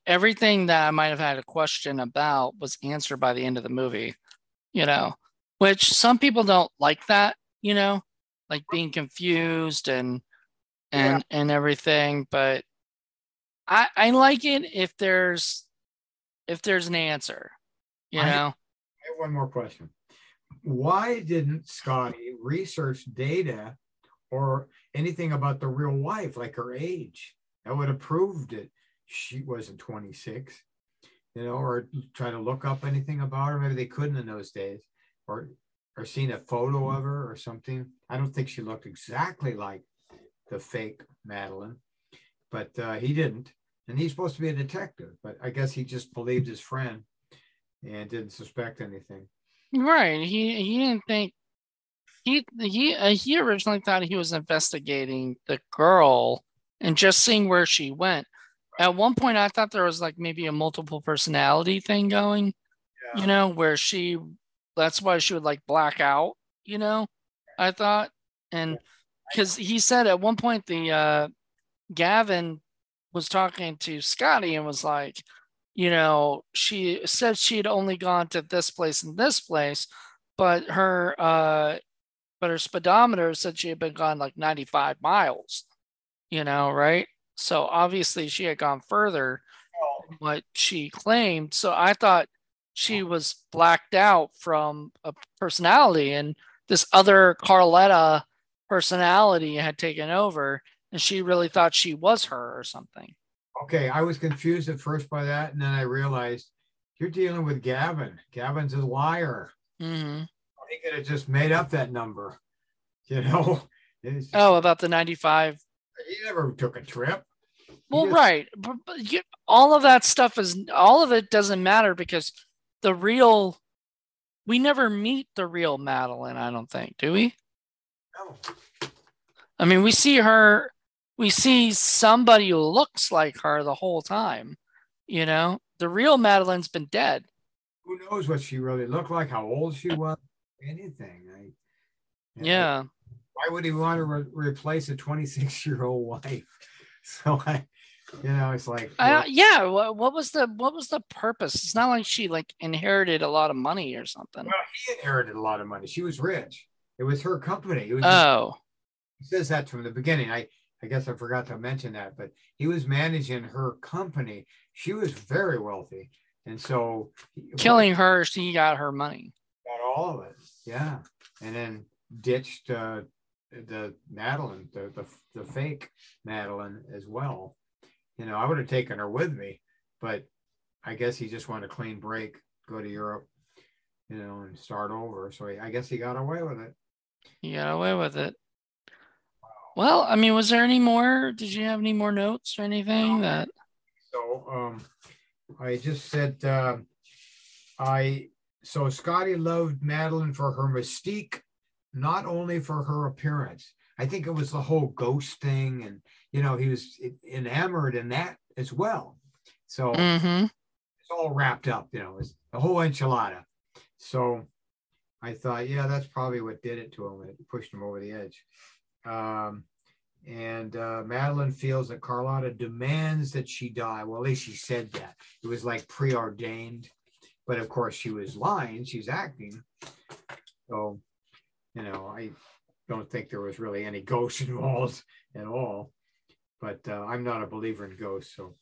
everything that I might have had a question about was answered by the end of the movie, you know, which some people don't like that, you know, like being confused and and yeah. and everything. But I I like it if there's if there's an answer, you I know. Have, I have one more question. Why didn't Scotty research data or anything about the real wife, like her age? That would have proved it. She wasn't 26, you know, or try to look up anything about her. Maybe they couldn't in those days, or or seen a photo of her or something. I don't think she looked exactly like the fake Madeleine, but uh, he didn't and he's supposed to be a detective, but I guess he just believed his friend and didn't suspect anything. Right. He he didn't think he he uh, he originally thought he was investigating the girl and just seeing where she went. At one point, I thought there was like maybe a multiple personality thing going, yeah. you know, where she that's why she would like black out, you know. I thought, and because he said at one point the uh, Gavin was talking to Scotty and was like, you know, she said she had only gone to this place and this place, but her uh but her speedometer said she had been gone like 95 miles, you know, right? So obviously she had gone further than what she claimed. So I thought she was blacked out from a personality and this other Carlotta personality had taken over and she really thought she was her or something. Okay, I was confused at first by that, and then I realized you're dealing with Gavin. Gavin's a liar. Mm-hmm. He could have just made up that number, you know. Just, oh, about the 95. He never took a trip. Well, just, right. But, but you, all of that stuff is, all of it doesn't matter because the real, we never meet the real Madeleine, I don't think, do we? No. I mean, we see her we see somebody who looks like her the whole time. You know, the real Madeleine's been dead. Who knows what she really looked like, how old she was, anything. I, yeah. Know, why would he want to re- replace a 26 year old wife? So I, you know, it's like, uh, yeah. What, what, was the what was the purpose? It's not like she like inherited a lot of money or something. Well, he inherited a lot of money. She was rich. It was her company. It was oh, he says that from the beginning. I I guess I forgot to mention that, but he was managing her company. She was very wealthy. And so killing her, she got her money. Got all of it. Yeah. And then ditched uh, the Madeleine, the, the, the fake Madeleine as well. You know, I would have taken her with me, but I guess he just wanted a clean break, go to Europe, you know, and start over. So he, I guess he got away with it. He got away with it. Well, I mean, was there any more? Did you have any more notes or anything that? So, um, I just said, uh, I so Scotty loved Madeleine for her mystique, not only for her appearance. I think it was the whole ghost thing, and you know, he was enamored in that as well. So mm-hmm. it's all wrapped up, you know, it's the whole enchilada. So I thought, yeah, that's probably what did it to him. It pushed him over the edge. Um, and uh, Madeleine feels that Carlotta demands that she die. Well, at least she said that. It was like preordained. But of course, she was lying. She's acting. So, you know, I don't think there was really any ghosts involved at all. But uh, I'm not a believer in ghosts. So,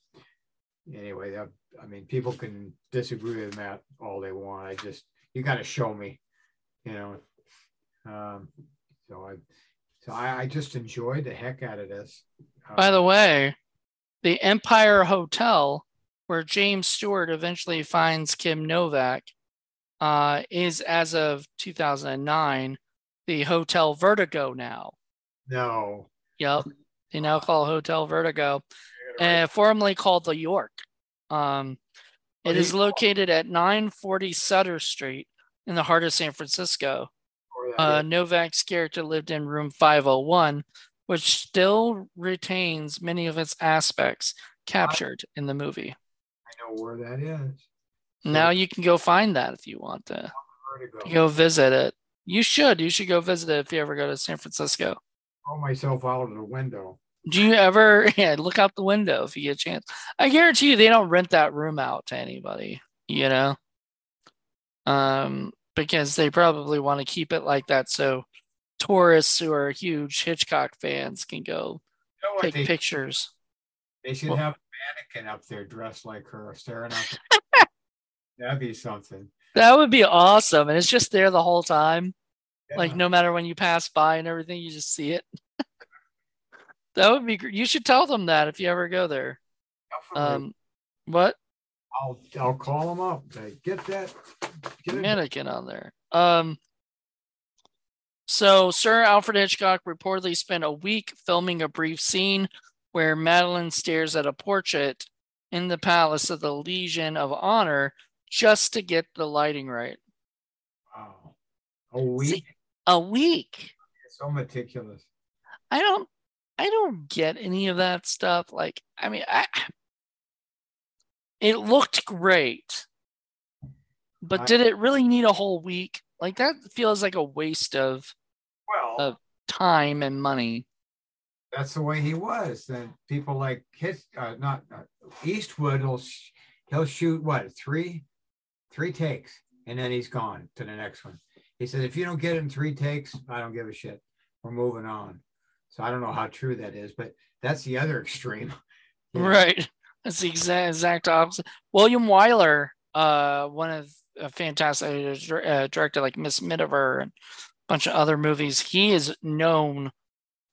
anyway, that, I mean, people can disagree with that all they want. I just, you got to show me, you know. Um, so I, so I, I just enjoyed the heck out of this. By the um, way, the Empire Hotel, where James Stewart eventually finds Kim Novak, uh, is as of 2009 the Hotel Vertigo now. No. Yep. They now call Hotel Vertigo, uh, formerly called the York. Um, it is located at 940 Sutter Street in the heart of San Francisco. Uh, Novak's character lived in room 501, which still retains many of its aspects captured in the movie. I know where that is. Now you can go find that if you want to. Go visit it. You should. You should go visit it if you ever go to San Francisco. Throw myself out of the window. Do you ever yeah, look out the window if you get a chance? I guarantee you they don't rent that room out to anybody, you know? Um, because they probably want to keep it like that so tourists who are huge Hitchcock fans can go You know take they, pictures. they should Well- have a mannequin up there dressed like her, staring out. The, that'd be something. That would be awesome. And it's just there the whole time. Like no matter when you pass by and everything, you just see it. that would be great. You should tell them that if you ever go there. Um, what I'll I'll call them up. Say, get that. Get it. mannequin on there? Um, so Sir Alfred Hitchcock reportedly spent a week filming a brief scene where Madeleine stares at a portrait in the palace of the Legion of Honor just to get the lighting right. Wow. A week. A week. so meticulous. I don't I don't get any of that stuff. Like, I mean, I it looked great. But I- did it really need a whole week? Like that feels like a waste of Well, of time and money. that's the way he was. Then people like his, uh, not uh, Eastwood will sh- he'll shoot what three, three takes, and then he's gone to the next one. He said, if you don't get it in three takes, I don't give a shit. We're moving on. So I don't know how true that is, but that's the other extreme. Know? Right. That's the exact exact opposite. William Wyler, uh, one of a fantastic uh, director like Miss Miniver and a bunch of other movies. He is known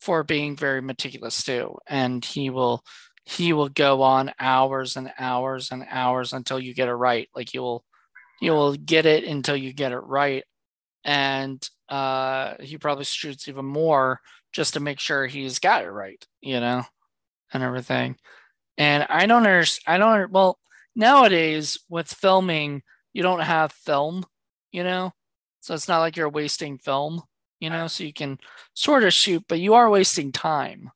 for being very meticulous too, and he will he will go on hours and hours and hours until you get it right. Like you will you will get it until you get it right, and uh, he probably shoots even more just to make sure he's got it right. You know, and everything. And I don't understand. I don't. Well, nowadays with filming, you don't have film, you know, so it's not like you're wasting film, you know. So you can sort of shoot, but you are wasting time.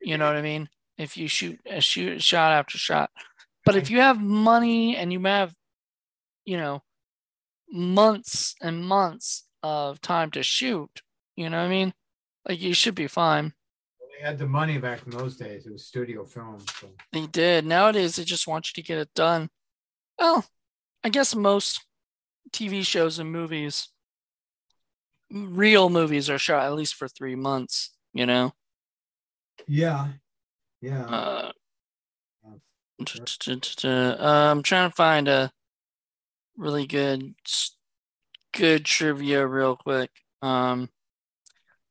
You know what I mean? If you shoot a shoot shot after shot, but if you have money and you have, you know, months and months of time to shoot, you know what I mean? Like you should be fine. They had the money back in those days. It was studio film. So They did. Nowadays, they just want you to get it done. Well, I guess most TV shows and movies, real movies, are shot at least for three months. You know. yeah, yeah. Uh, I'm trying to find a really good, good trivia real quick. Um,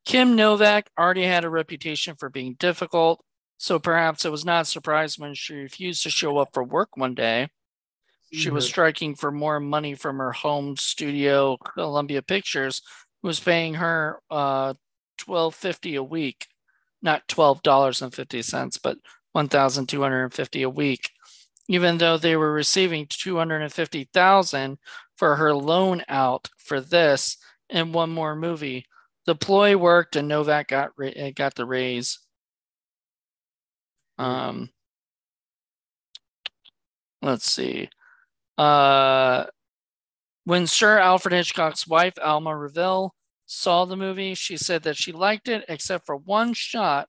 Kim Novak already had a reputation for being difficult, so perhaps it was not a surprise when she refused to show up for work one day. She was striking for more money from her home studio, Columbia Pictures, who was paying her uh, twelve fifty a week, not twelve dollars and fifty cents, but one thousand two hundred and fifty a week. Even though they were receiving two hundred and fifty thousand for her loan out for this and one more movie, the ploy worked and Novak got ra- got the raise. Um, let's see. Uh, when Sir Alfred Hitchcock's wife, Alma Reville, saw the movie, she said that she liked it except for one shot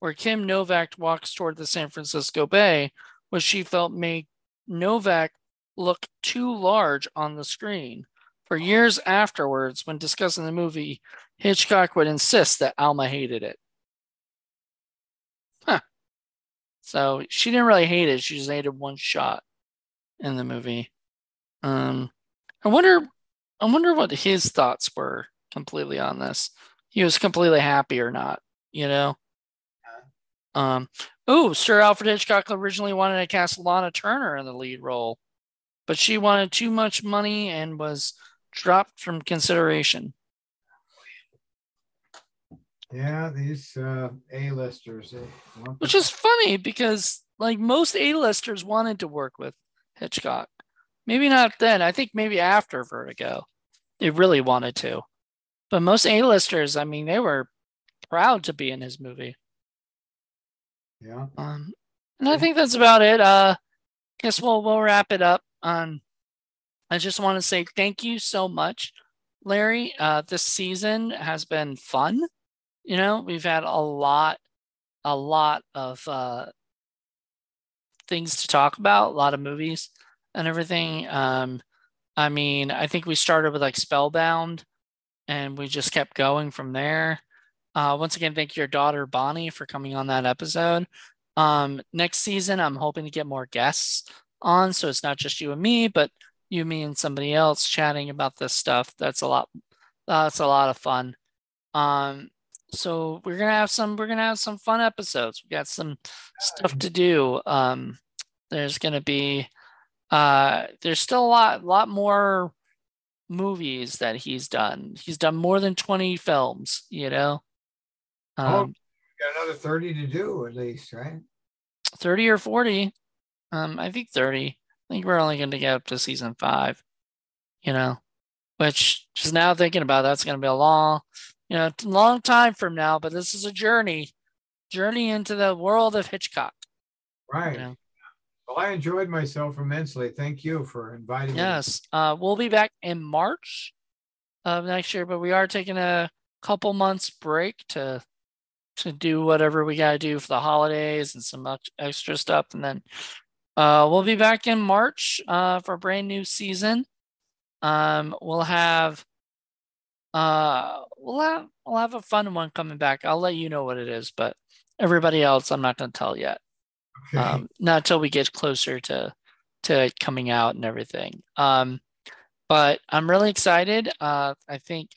where Kim Novak walks toward the San Francisco Bay, which she felt made Novak look too large on the screen. For years afterwards, when discussing the movie, Hitchcock would insist that Alma hated it. Huh. So she didn't really hate it, she just hated one shot in the movie. Um, I wonder, I wonder what his thoughts were completely on this. He was completely happy or not, you know. Um, oh, Sir Alfred Hitchcock originally wanted to cast Lana Turner in the lead role, but she wanted too much money and was dropped from consideration. Yeah, these uh, A-listers. Which is funny because like most A-listers wanted to work with Hitchcock. Maybe not then. I think maybe after Vertigo, they really wanted to. But most A-listers, I mean, they were proud to be in his movie. Yeah. Um, and I think that's about it. Uh, I guess we'll we'll wrap it up. Um, I just want to say thank you so much, Larry. Uh, this season has been fun. You know, we've had a lot, a lot of uh, things to talk about, a lot of movies and everything. Um, I mean, I think we started with like Spellbound, and we just kept going from there. Uh, once again, thank your daughter Bonnie for coming on that episode. Um, next season, I'm hoping to get more guests on, so it's not just you and me, but you, me, and somebody else chatting about this stuff. That's a lot. That's a lot of fun. Um, so we're gonna have some. We're gonna have some fun episodes. We got some stuff to do. Um, there's gonna be. Uh, there's still a lot, lot more movies that he's done. He's done more than 20 films, you know. Oh, um, oh, got another 30 to do at least, right? 30 or 40. Um, I think 30. I think we're only going to get up to season five, you know, which just now thinking about that's going to be a long, you know, long time from now, but this is a journey, journey into the world of Hitchcock. Right. You know? Well, I enjoyed myself immensely. Thank you for inviting yes. me. Yes. Uh, we'll be back in March of next year, but we are taking a couple months break to to do whatever we got to do for the holidays and some extra stuff. And then uh, we'll be back in March uh, for a brand new season. Um, we'll have uh, we'll have we'll have a fun one coming back. I'll let you know what it is, but everybody else, I'm not going to tell yet. Okay. Um, not until we get closer to to coming out and everything. Um, but I'm really excited. Uh, I think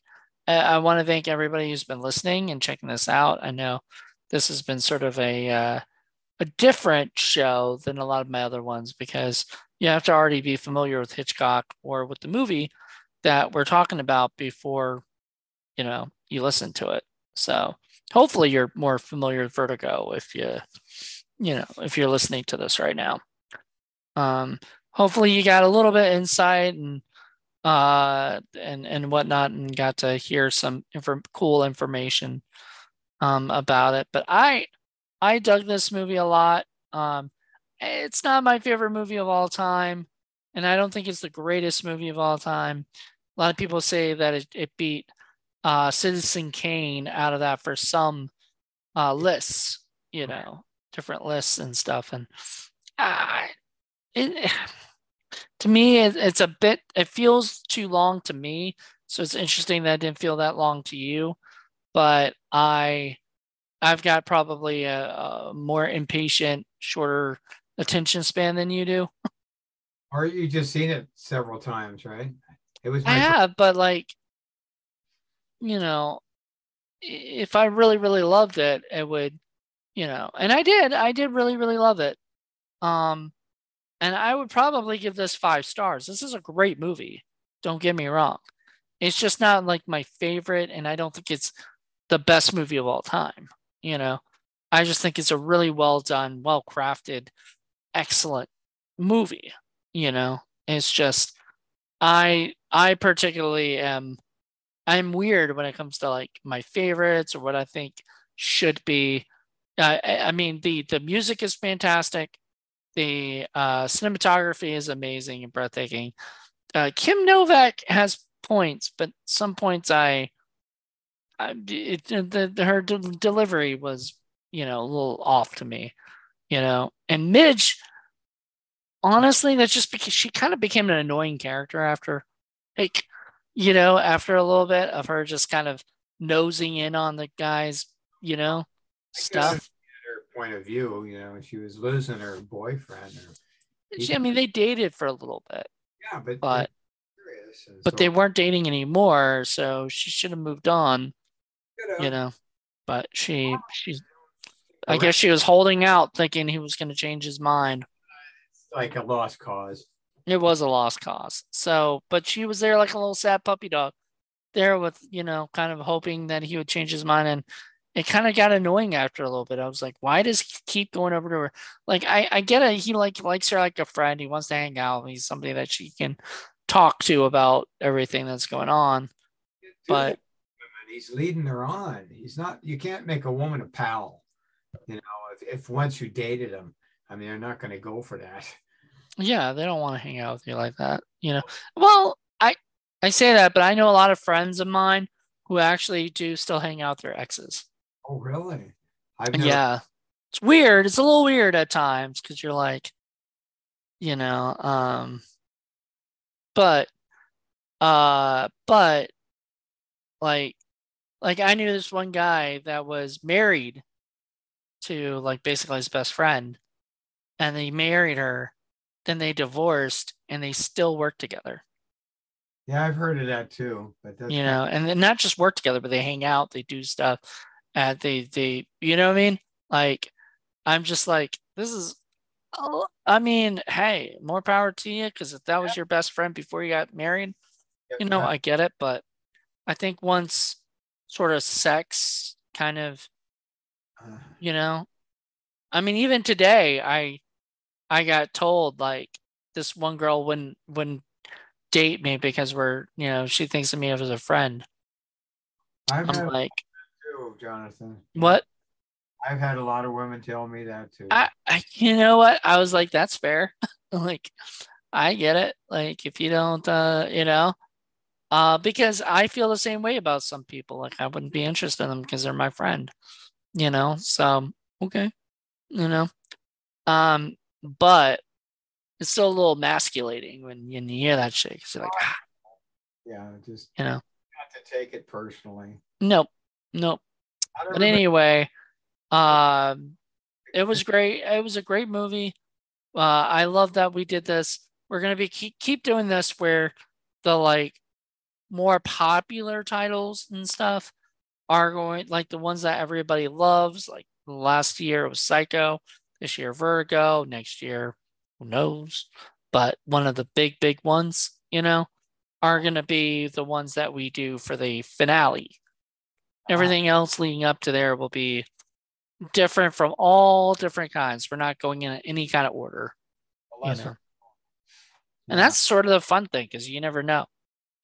I, I want to thank everybody who's been listening and checking this out. I know this has been sort of a uh, a different show than a lot of my other ones because you have to already be familiar with Hitchcock or with the movie that we're talking about before you know you listen to it. So hopefully you're more familiar with Vertigo if you you know if you're listening to this right now. Um, hopefully you got a little bit insight and uh, and and whatnot, and got to hear some inf- cool information um, about it. But I I dug this movie a lot. Um, it's not my favorite movie of all time, and I don't think it's the greatest movie of all time. A lot of people say that it, it beat uh, Citizen Kane out of that for some uh, lists, you know, different lists and stuff. And uh, it, to me, it, it's a bit, it feels too long to me. So it's interesting that it didn't feel that long to you. But I, I've got probably a, a more impatient, shorter attention span than you do. Or you just seen it several times, right? It was. I have, but like, you know, if I really, really loved it, it would, you know, and I did. I did really, really love it. Um, and I would probably give this five stars. This is a great movie. Don't get me wrong. It's just not like my favorite, and I don't think it's the best movie of all time. You know, I just think it's a really well done, well crafted, excellent movie. You know, it's just I I particularly am I'm weird when it comes to like my favorites or what I think should be. Uh, I mean the the music is fantastic. The uh, cinematography is amazing and breathtaking. Uh, Kim Novak has points, but some points I, I it, the, the, her de- delivery was you know a little off to me, you know. And Midge, honestly, that's just because she kind of became an annoying character after, like, you know, after a little bit of her just kind of nosing in on the guys, you know, stuff point of view, you know, she was losing her boyfriend. Or she, I mean, they dated for a little bit. Yeah, but but, but so, they weren't dating anymore, so she should have moved on. You know, but she she's. I guess she was holding out, thinking he was going to change his mind. It's like a lost cause. It was a lost cause. So, but she was there like a little sad puppy dog, there with you know, kind of hoping that he would change his mind. And it kind of got annoying after a little bit. I was like, why does he keep going over to her? Like, I, I get it. He like likes her like a friend. He wants to hang out. He's somebody that she can talk to about everything that's going on. But he's leading her on. He's not. You can't make a woman a pal. You know, if, if once you dated him, I mean, they're not going to go for that. Yeah, they don't want to hang out with you like that. You know. Well, I I say that, but I know a lot of friends of mine who actually do still hang out with their exes. Oh, really? I've never... Yeah. It's weird. It's a little weird at times because you're like, you know, um, but, uh, but like, like I knew this one guy that was married to like basically his best friend, and they married her, then they divorced, and they still work together. Yeah, I've heard of that too. But you know, and then not just work together, but they hang out, they do stuff, and they they you know what I mean? Like, I'm just like, this is. Oh, I mean, hey, more power to you. Because if that was your best friend before you got married, you know, I get it. But I think once sort of sex kind of, uh. you know, I mean, even today, I I got told like this one girl wouldn't wouldn't date me because we're you know she thinks of me as a friend. I've I'm like, too, Jonathan. What? I've had a lot of women tell me that too. I, I you know what? I was like, that's fair. like, I get it. Like, if you don't, uh, you know, uh, because I feel the same way about some people. Like, I wouldn't be interested in them because they're my friend, you know. So, okay, you know, um, but it's still a little emasculating when you hear that shit. Cause you're like, ah. yeah, just you know, not to take it personally. Nope, nope. But anyway, um, it was great. It was a great movie. Uh, I love that we did this. We're gonna be keep keep doing this where the like more popular titles and stuff are going like the ones that everybody loves. Like last year it was Psycho, this year Vertigo, next year who knows? But one of the big, big ones, you know, are going to be the ones that we do for the finale. Everything else leading up to there will be different from all different kinds. We're not going in any kind of order. You know? And that's sort of the fun thing because you never know.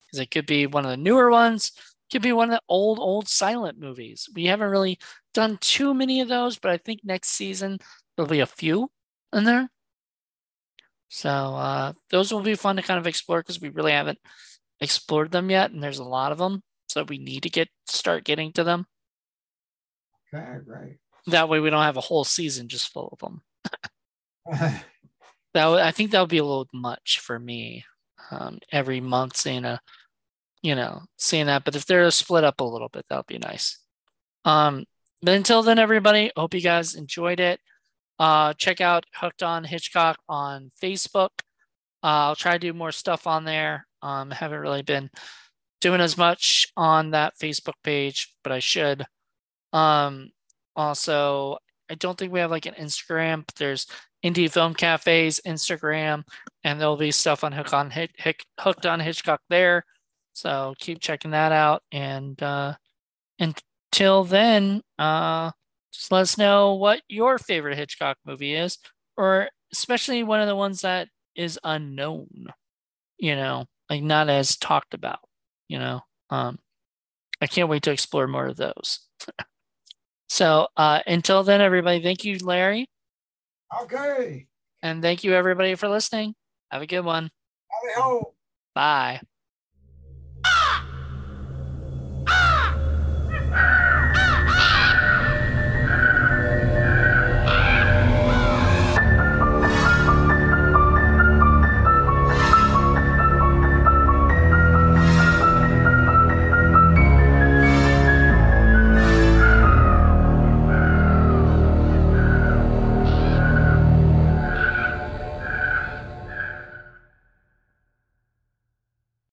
Because it could be one of the newer ones, could be one of the old, old silent movies. We haven't really done too many of those, but I think next season there'll be a few in there. So uh, those will be fun to kind of explore because we really haven't explored them yet, and there's a lot of them. So we need to get start getting to them. Okay, right. That way we don't have a whole season just full of them. that would, I think that would be a little much for me. Um, every month seeing a, you know, seeing that. But if they're split up a little bit, that would be nice. Um, but until then, everybody, hope you guys enjoyed it. Uh, check out Hooked on Hitchcock on Facebook. Uh, I'll try to do more stuff on there. Um, haven't really been doing as much on that Facebook page, but I should. Um, also, I don't think we have like an Instagram, but there's Indie Film Cafes Instagram, and there'll be stuff on Hook on Hick, Hooked on Hitchcock there. So keep checking that out. And uh, until then, uh, just let us know what your favorite Hitchcock movie is, or especially one of the ones that is unknown, you know, like not as talked about, you know. Um, I can't wait to explore more of those. so uh, until then, everybody, thank you, Larry. Okay. And thank you, everybody, for listening. Have a good one. Bye.